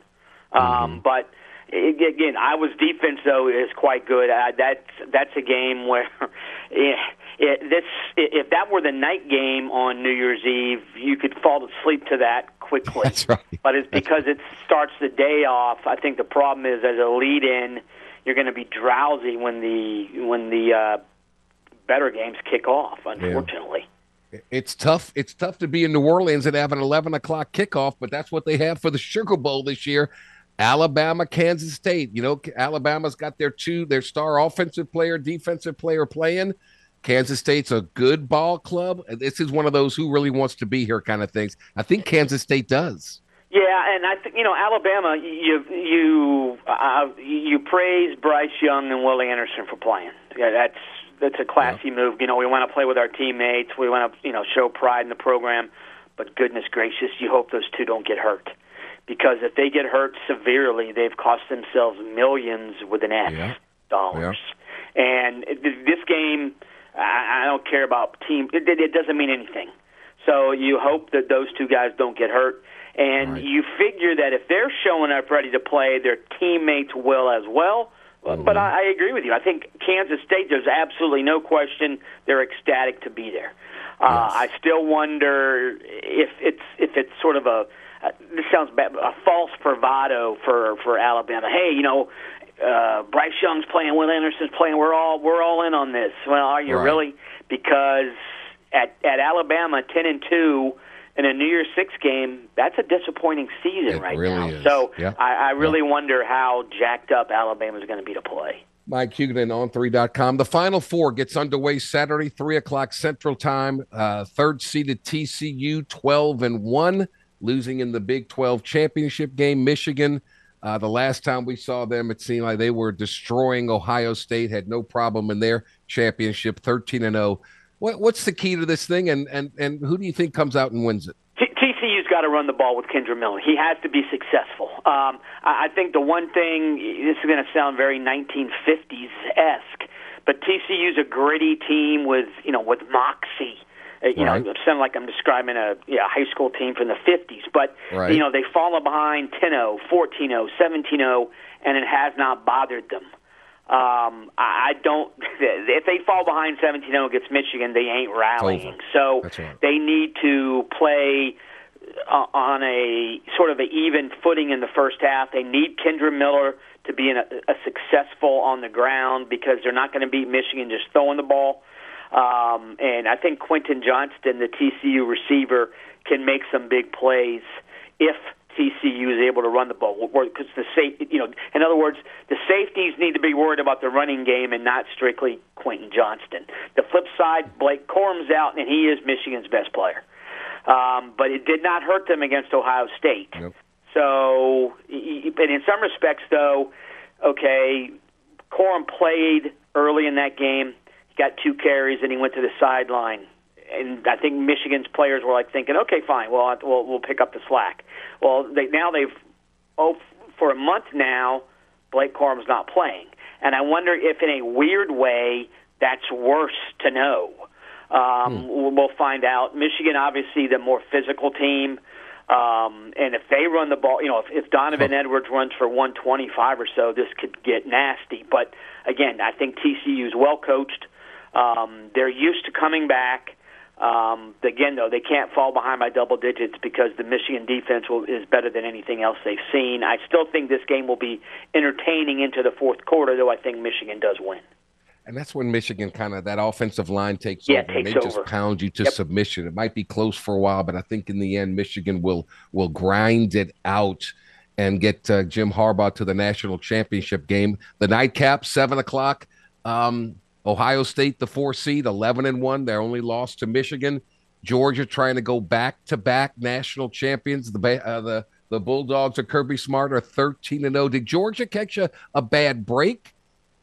Um, mm-hmm. But again, Iowa's defense though is quite good. Uh, that's that's a game where it, it, this if that were the night game on New Year's Eve, you could fall asleep to that quickly. That's right. But it's because it starts the day off. I think the problem is as a lead-in, you're going to be drowsy when the when the uh, better games kick off. Unfortunately. Yeah it's tough. It's tough to be in New Orleans and have an 11 o'clock kickoff, but that's what they have for the Sugar Bowl this year. Alabama, Kansas State. You know, Alabama's got their two, their star offensive player, defensive player playing. Kansas State's a good ball club. This is one of those who really wants to be here kind of things. I think Kansas State does. Yeah, and I think you know Alabama. You you uh, you praise Bryce Young and Willie Anderson for playing. Yeah, that's that's a classy yeah. move. You know, we want to play with our teammates. We want to, you know, show pride in the program. But goodness gracious, you hope those two don't get hurt, because if they get hurt severely, they've cost themselves millions with an X yeah. dollars. Yeah. And this game, I don't care about team. It, it doesn't mean anything. So you hope that those two guys don't get hurt. And right. you figure that if they're showing up ready to play, their teammates will as well. Mm-hmm. But I, I agree with you. I think Kansas State, there's absolutely no question they're ecstatic to be there. Uh, I still wonder if it's if it's sort of a uh, this sounds bad, a false bravado for for Alabama. Hey, you know, uh, Bryce Young's playing, Will Anderson's playing. We're all we're all in on this. Well, are you right. really? Because at at Alabama, ten and two in a New Year's Six game, that's a disappointing season it right really now. Is. So yeah. I, I really yeah. wonder how jacked up Alabama's going to be to play. Mike Huguenin On3.com. The Final Four gets underway Saturday, 3 o'clock Central Time. Uh, third seeded TCU, 12 and 1, losing in the Big 12 championship game. Michigan, uh, the last time we saw them, it seemed like they were destroying Ohio State, had no problem in their championship, 13 and 0. What, what's the key to this thing, and, and, and who do you think comes out and wins it? TCU's got to run the ball with Kendre Miller. He has to be successful. Um, I, I think the one thing this is going to sound very 1950s esque, but TCU's a gritty team with you know with moxie. Uh, you right. know, it sounds like I'm describing a yeah, high school team from the 50s, but right. you know they fall behind 10-0, 14-0, 17-0, and it has not bothered them. Um, I don't. If they fall behind 17-0 against Michigan, they ain't rallying. So right. they need to play uh, on a sort of an even footing in the first half. They need Kendre Miller to be in a, a successful on the ground because they're not going to beat Michigan just throwing the ball. Um, and I think Quentin Johnston, the TCU receiver, can make some big plays if TCU is able to run the ball. Because the safe, you know, in other words, the safeties need to be worried about the running game and not strictly Quentin Johnston. The flip side, Blake Corum's out, and he is Michigan's best player. Um, but it did not hurt them against Ohio State. Nope. So, but in some respects, though, okay, Corum played early in that game. He got two carries, and he went to the sideline and I think Michigan's players were like thinking, okay, fine, well, we'll, we'll pick up the slack. Well, they, now they've oh for a month now, Blake Corum's not playing, and I wonder if in a weird way that's worse to know. Um, hmm. We'll find out. Michigan, obviously, the more physical team. Um, and if they run the ball, you know, if, if Donovan huh. Edwards runs for 125 or so, this could get nasty. But again, I think TCU is well coached. Um, they're used to coming back. Um, again, though, they can't fall behind by double digits because the Michigan defense will, is better than anything else they've seen. I still think this game will be entertaining into the fourth quarter, though I think Michigan does win. And that's when Michigan kind of that offensive line takes yeah, over takes and they over. just pound you to Yep. submission. It might be close for a while, but I think in the end Michigan will will grind it out and get uh, Jim Harbaugh to the national championship game. The nightcap, seven o'clock. Um, Ohio State, the four seed, eleven and one. Their only loss to Michigan. Georgia trying to go back to back national champions. The uh, the the Bulldogs of Kirby Smart are thirteen and zero. Did Georgia catch a, a bad break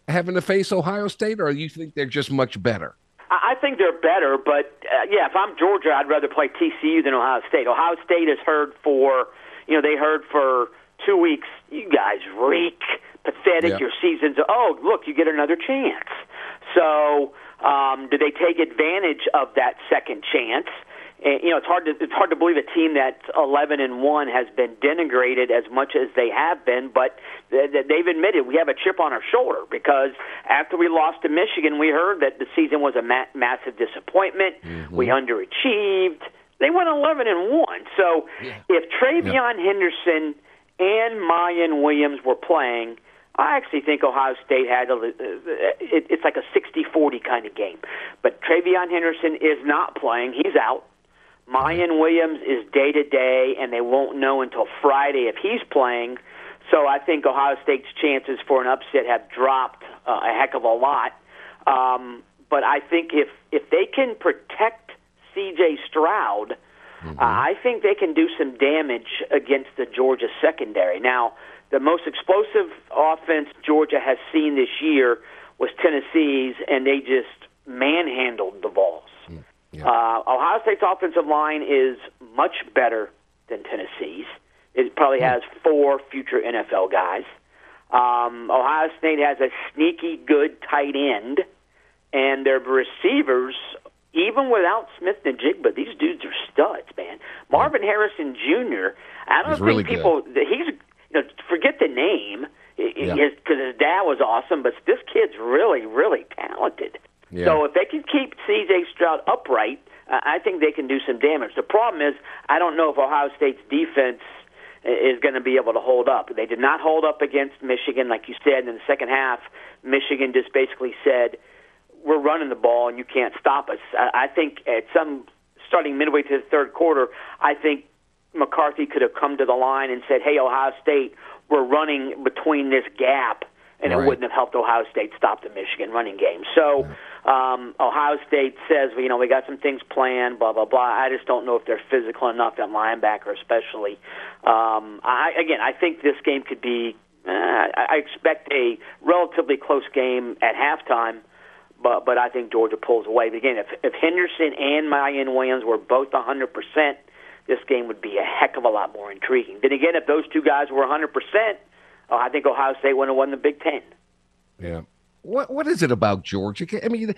having to face Ohio State, or you think they're just much better? I I think they're better, but uh, yeah, if I'm Georgia, I'd rather play TCU than Ohio State. Ohio State has heard for, you know, they heard for two weeks. You guys reek, pathetic. Yeah. Your season's. Oh, look, you get another chance. So, um, do they take advantage of that second chance? And, you know, it's hard to it's hard to believe a team that's 11 and one has been denigrated as much as they have been, but th- th- they've admitted we have a chip on our shoulder because after we lost to Michigan, we heard that the season was a ma- massive disappointment. We underachieved. They went 11 and one. So if TreVeyon Henderson and Miyan Williams were playing, I actually think Ohio State had a, uh, it, it's like a 60-40 kind of game. But TreVeyon Henderson is not playing; he's out. Miyan Williams is day to day, and they won't know until Friday if he's playing. So I think Ohio State's chances for an upset have dropped uh, a heck of a lot. Um, but I think if if they can protect C.J. Stroud, uh, I think they can do some damage against the Georgia secondary. Now, the most explosive offense Georgia has seen this year was Tennessee's, and they just manhandled the Vols. Uh, Ohio State's offensive line is much better than Tennessee's. It probably has four future NFL guys. Um, Ohio State has a sneaky good tight end, and their receivers even without Smith-Njigba, these dudes are studs, man. Marvin Harrison Jr. I don't He's think really people he's you know forget the name Yeah. because his dad was awesome, but this kid's really really talented. Yeah. So if they can keep C.J. Stroud upright, uh, I think they can do some damage. The problem is I don't know if Ohio State's defense is going to be able to hold up. They did not hold up against Michigan, like you said. In the second half, Michigan just basically said, "We're running the ball, and you can't stop us." I, I think at some starting midway to the third quarter, I think McCarthy could have come to the line and said, "Hey, Ohio State, we're running between this gap." And Right. it wouldn't have helped Ohio State stop the Michigan running game. So um, Ohio State says, you know, we got some things planned, blah blah blah. I just don't know if they're physical enough at linebacker, especially. Um, I again, I think this game could be. Uh, I expect a relatively close game at halftime, but but I think Georgia pulls away. But again, if if Henderson and Miyan Williams were both 100 percent, this game would be a heck of a lot more intriguing. Then again, if those two guys were 100 percent, oh, I think Ohio State would have won the Big Ten. Yeah. What What is it about Georgia? I mean,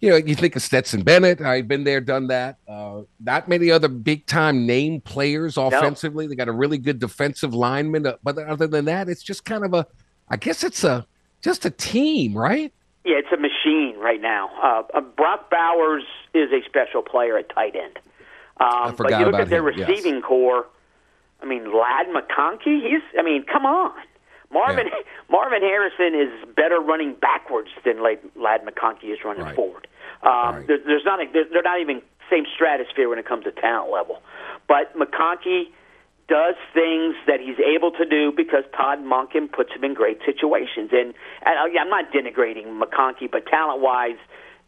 you know, you think of Stetson Bennett. I've been there, done that. Uh, not many other big time name players offensively. They got a really good defensive lineman, uh, but other than that, it's just kind of a. I guess it's a just a team, right? Yeah, it's a machine right now. Uh, uh, Brock Bowers is a special player at tight end. Um, but you look at their him, yes. receiving core. I mean, Ladd McConkey. He's. I mean, come on. Marvin Marvin Harrison is better running backwards than Ladd, McConkey is running Right. forward. Um, there, there's not. A, they're, they're not even same stratosphere when it comes to talent level. But McConkey does things that he's able to do because Todd Monken puts him in great situations. And, and uh, yeah, I'm not denigrating McConkey, but talent wise,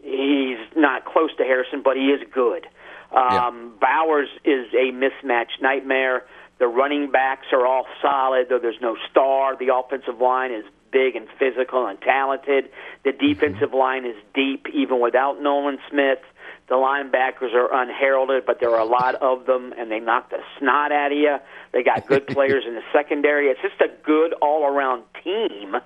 he's not close to Harrison, but he is good. Um, Bowers is a mismatch nightmare. The running backs are all solid, though there's no star. The offensive line is big and physical and talented. The defensive line is deep, even without Nolan Smith. The linebackers are unheralded, but there are a lot of them, and they knock the snot out of you. They got good players in the secondary. It's just a good all-around team.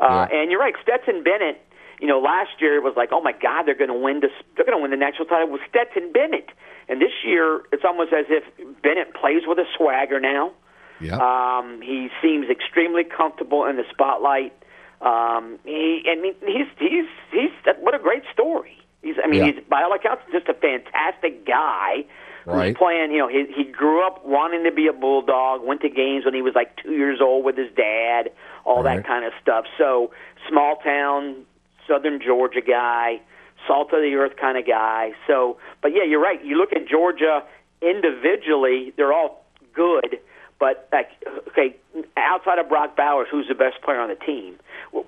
Uh, And you're right, Stetson Bennett. You know, last year it was like, oh my God, they're going to win this. They're going to win the national title with Stetson Bennett. And this year, it's almost as if Bennett plays with a swagger now. Yeah. Um, he seems extremely comfortable in the spotlight. Um, he, and he's he's he's what a great story. He's, I mean, Yeah. he's by all accounts just a fantastic guy. Right. Who's playing? You know, he he grew up wanting to be a bulldog. Went to games when he was like two years old with his dad. All Right. that kind of stuff. So small town, southern Georgia guy, salt of the earth kind of guy. So, but yeah, you're right. You look at Georgia individually; they're all good. But like, okay, outside of Brock Bowers, who's the best player on the team?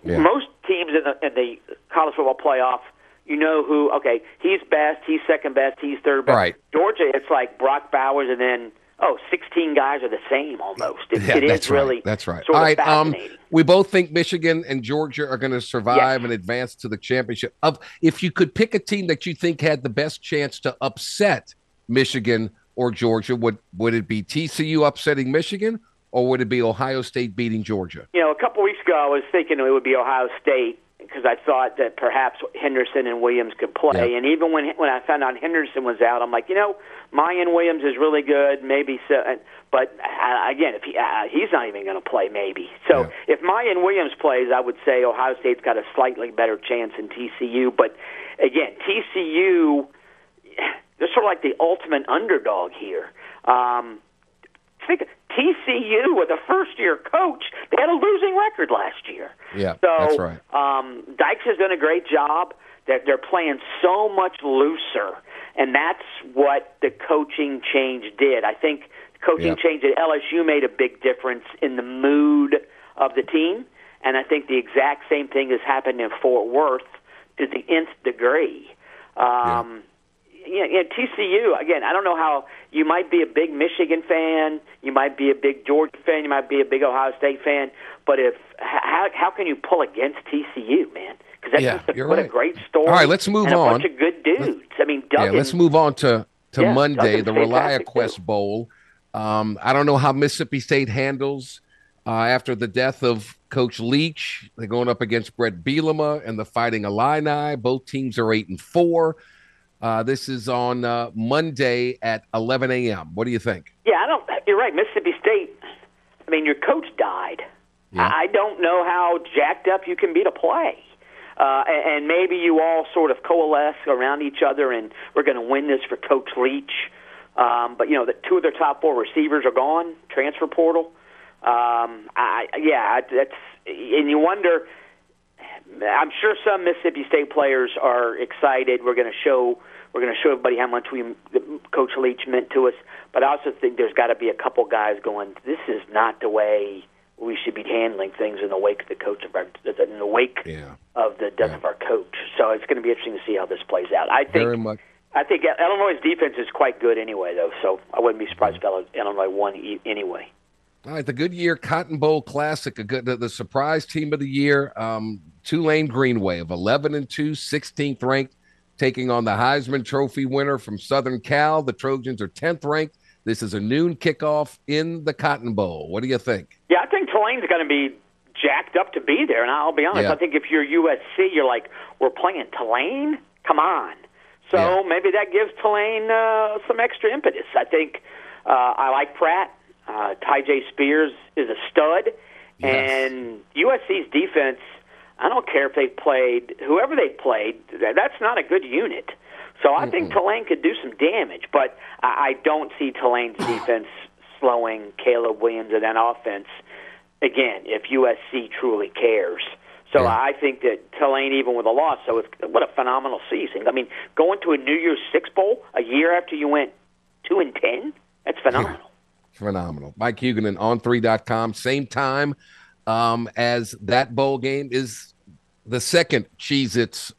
Yeah. Most teams in the, in the college football playoff, you know who? Okay, he's best, he's second best, he's third best. Right. Georgia, it's like Brock Bowers, and then oh, 16 guys are the same almost. It, Yeah, it is that's really right. That's right. All right. Um, we both think Michigan and Georgia are going to survive and advance to the championship. Of if you could pick a team that you think had the best chance to upset Michigan or Georgia, would would it be TCU upsetting Michigan or would it be Ohio State beating Georgia? You know, a couple weeks ago, I was thinking it would be Ohio State because I thought that perhaps Henderson and Williams could play. Yeah. And even when when I found out Henderson was out, I'm like, you know, Miyan Williams is really good, maybe so. But uh, again, if he uh, he's not even going to play, maybe. So if Miyan Williams plays, I would say Ohio State's got a slightly better chance than TCU. But again, TCU, they're sort of like the ultimate underdog here. Um, think TCU with a first year coach, they had a losing record last year. Yeah, So that's right. um, Dykes has done a great job. That they're playing so much looser, and that's what the coaching change did. I think the coaching Yeah. change at LSU made a big difference in the mood of the team, and I think the exact same thing has happened in Fort Worth to the nth degree. Um, yeah, yeah, TCU again. I don't know how you might be a big Michigan fan, you might be a big Georgia fan, you might be a big Ohio State fan, but if how how can you pull against TCU, man? Because that's Yeah, just a, you're what a great story. All right, let's move and a on. bunch of good dudes. I mean, Duggan. Yeah, let's move on to to Yeah, Monday, Duggan's the ReliaQuest Bowl. Um, I don't know how Mississippi State handles uh, after the death of Coach Leach. They're going up against Bret Bielema and the Fighting Illini. Both teams are eight and four. Uh, this is on uh, Monday at 11 a.m. What do you think? Yeah, I don't. You're right. Mississippi State. I mean, your coach died. Yeah. I don't know how jacked up you can be to play. Uh, and maybe you all sort of coalesce around each other, and we're going to win this for Coach Leach. Um, but you know, the two of their top four receivers are gone, transfer portal. Um, I, yeah, that's and you wonder. I'm sure some Mississippi State players are excited. We're going to show we're going to show everybody how much we Coach Leach meant to us. But I also think there's got to be a couple guys going. This is not the way we should be handling things in the wake of the coach of our in the wake yeah. of the death yeah. of our coach. So it's going to be interesting to see how this plays out. I think very much. I think Illinois' defense is quite good anyway, though. So I wouldn't be surprised if Illinois won anyway. All right, the Goodyear Cotton Bowl Classic, a good, the, the surprise team of the year, um, Tulane Green Wave of 11 and 2, 16th ranked, taking on the Heisman Trophy winner from Southern Cal. The Trojans are 10th ranked. This is a noon kickoff in the Cotton Bowl. What do you think? Yeah, I think Tulane's going to be jacked up to be there. And I'll be honest, yeah. I think if you're USC, you're like, we're playing Tulane? Come on. So yeah. maybe that gives Tulane uh, some extra impetus. I think uh, I like Pratt. Uh, Tyjae Spears is a stud, yes. and USC's defense. I don't care if they played whoever they played. That's not a good unit. So I mm think Tulane could do some damage, but I, I don't see Tulane's defense slowing Caleb Williams and that offense again if USC truly cares. So yeah. I think that Tulane, even with a loss, so it's, what a phenomenal season. I mean, going to a New Year's Six bowl a year after you went two and ten, that's phenomenal. Yeah. Phenomenal. Mike Huguenin On3.com. Same time um, as that bowl game is the second Cheez Its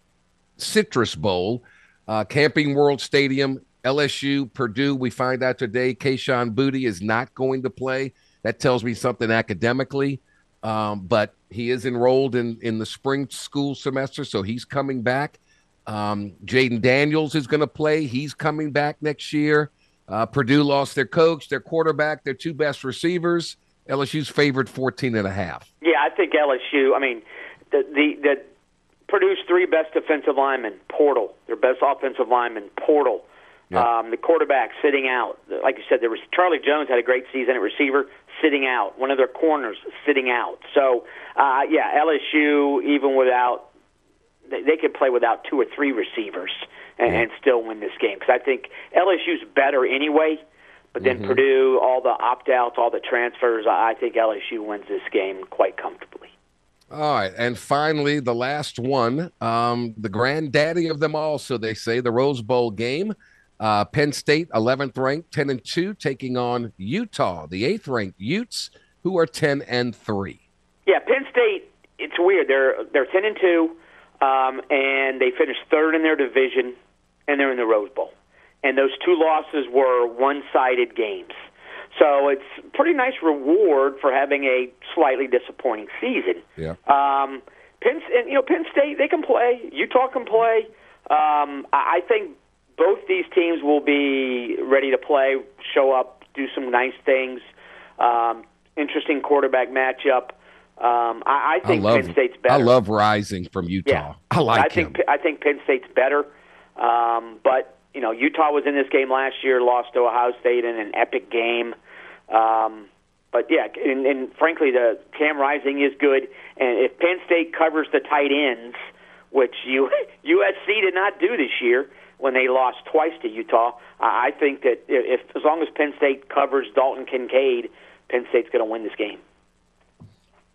Citrus Bowl. Uh, Camping World Stadium, LSU, Purdue. We find out today Kayshon Boutte is not going to play. That tells me something academically. Um, but he is enrolled in, in the spring school semester, so he's coming back. Um, Jayden Daniels is going to play. He's coming back next year. Uh, Purdue lost their coach, their quarterback, their two best receivers. LSU's favored 14 and a half. Yeah, I think LSU, I mean, the, the, the Purdue's three best defensive linemen, Portal, their best offensive lineman, Portal. Um, the quarterback sitting out. Like you said, there was Charlie Jones had a great season at receiver, sitting out. One of their corners sitting out. So, uh, yeah, LSU, even without, they, they could play without two or three receivers and, and still win this game because I think LSU's better anyway. But then mm-hmm. Purdue, all the opt outs, all the transfers, I think LSU wins this game quite comfortably. All right. And finally, the last one, um, the granddaddy of them all, so they say, the Rose Bowl game. Uh, Penn State, 11th ranked, 10 and 2, taking on Utah, the 8th ranked Utes, who are 10 and 3. Yeah, Penn State, it's weird. They're, they're 10 and 2, um, and they finished third in their division and they're in the Rose Bowl. And those two losses were one-sided games. So it's pretty nice reward for having a slightly disappointing season. Yeah. Um, Penn, and, you know, Penn State they can play. Utah can play. Um, I think both these teams will be ready to play, show up, do some nice things. Um, interesting quarterback matchup. Um, I, I think I love, Penn State's better. I love Rising from Utah. Yeah. I like I think him. I think Penn State's better. Um, but you know, Utah was in this game last year, lost to Ohio State in an epic game. Um, but yeah, and, and frankly, the Cam Rising is good. And if Penn State covers the tight ends, which you, USC did not do this year when they lost twice to Utah, I think that if as long as Penn State covers Dalton Kincaid, Penn State's going to win this game.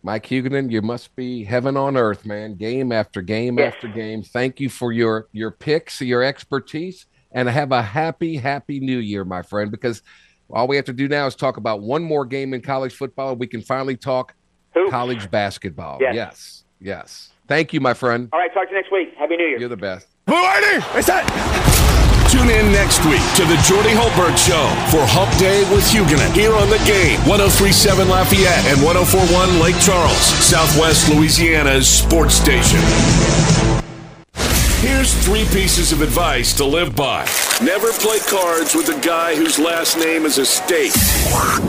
Mike Huguenin, you must be heaven on earth, man. Game after game yes. after game. Thank you for your your picks, your expertise, and have a happy, happy new year, my friend. Because all we have to do now is talk about one more game in college football. We can finally talk Oops. college basketball. Yes. yes. Yes. Thank you, my friend. All right, talk to you next week. Happy New Year. You're the best. What's that? Tune in next week to the Jordy Hultberg Show for Hump Day with Huguenin here on the game 1037 Lafayette and 1041 Lake Charles, Southwest Louisiana's sports station. Here's three pieces of advice to live by. Never play cards with a guy whose last name is a state.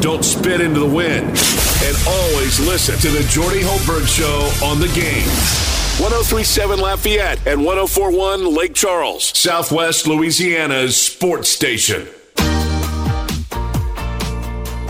Don't spit into the wind. And always listen to the Jordy Hultberg Show on the game. 1037 Lafayette and 1041 Lake Charles, Southwest Louisiana's sports station.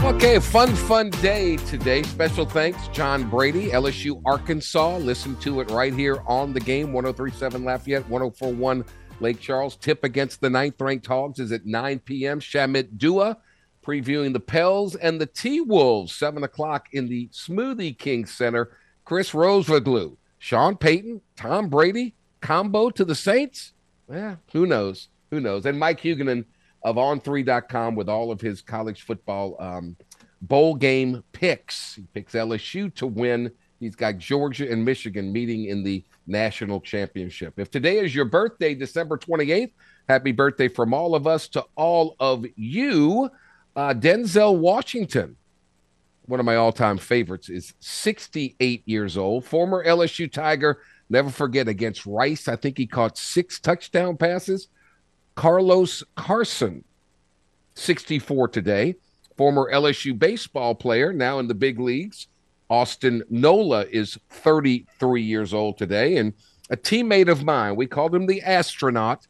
Okay, fun, fun day today. Special thanks, John Brady, LSU Arkansas. Listen to it right here on the game 1037 Lafayette, 1041 Lake Charles. Tip against the ninth ranked Hogs is at 9 p.m. Shamit Dua previewing the Pels and the T Wolves, 7 o'clock in the Smoothie King Center. Chris Rosvoglou, Sean Payton, Tom Brady, combo to the Saints? Yeah, who knows? Who knows? And Mike Huguenin of on3.com with all of his college football um, bowl game picks. He picks LSU to win. He's got Georgia and Michigan meeting in the national championship. If today is your birthday, December 28th, happy birthday from all of us to all of you. Uh, Denzel Washington, one of my all time favorites, is 68 years old, former LSU Tiger. Never forget against Rice, I think he caught six touchdown passes. Carlos Carson, 64 today, former LSU baseball player, now in the big leagues. Austin Nola is 33 years old today, and a teammate of mine, we called him the astronaut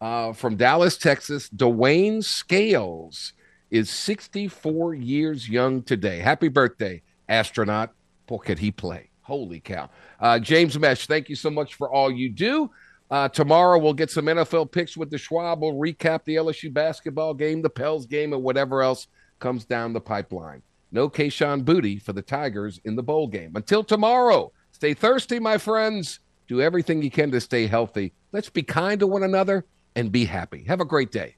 uh, from Dallas, Texas, Dwayne Scales, is 64 years young today. Happy birthday, astronaut. Boy, could he play. Holy cow. Uh, James Mesh, thank you so much for all you do. Uh, tomorrow we'll get some NFL picks with the Schwab. We'll recap the LSU basketball game, the Pels game, and whatever else comes down the pipeline. No Kayshon Boutte for the Tigers in the bowl game. Until tomorrow, stay thirsty, my friends. Do everything you can to stay healthy. Let's be kind to one another and be happy. Have a great day.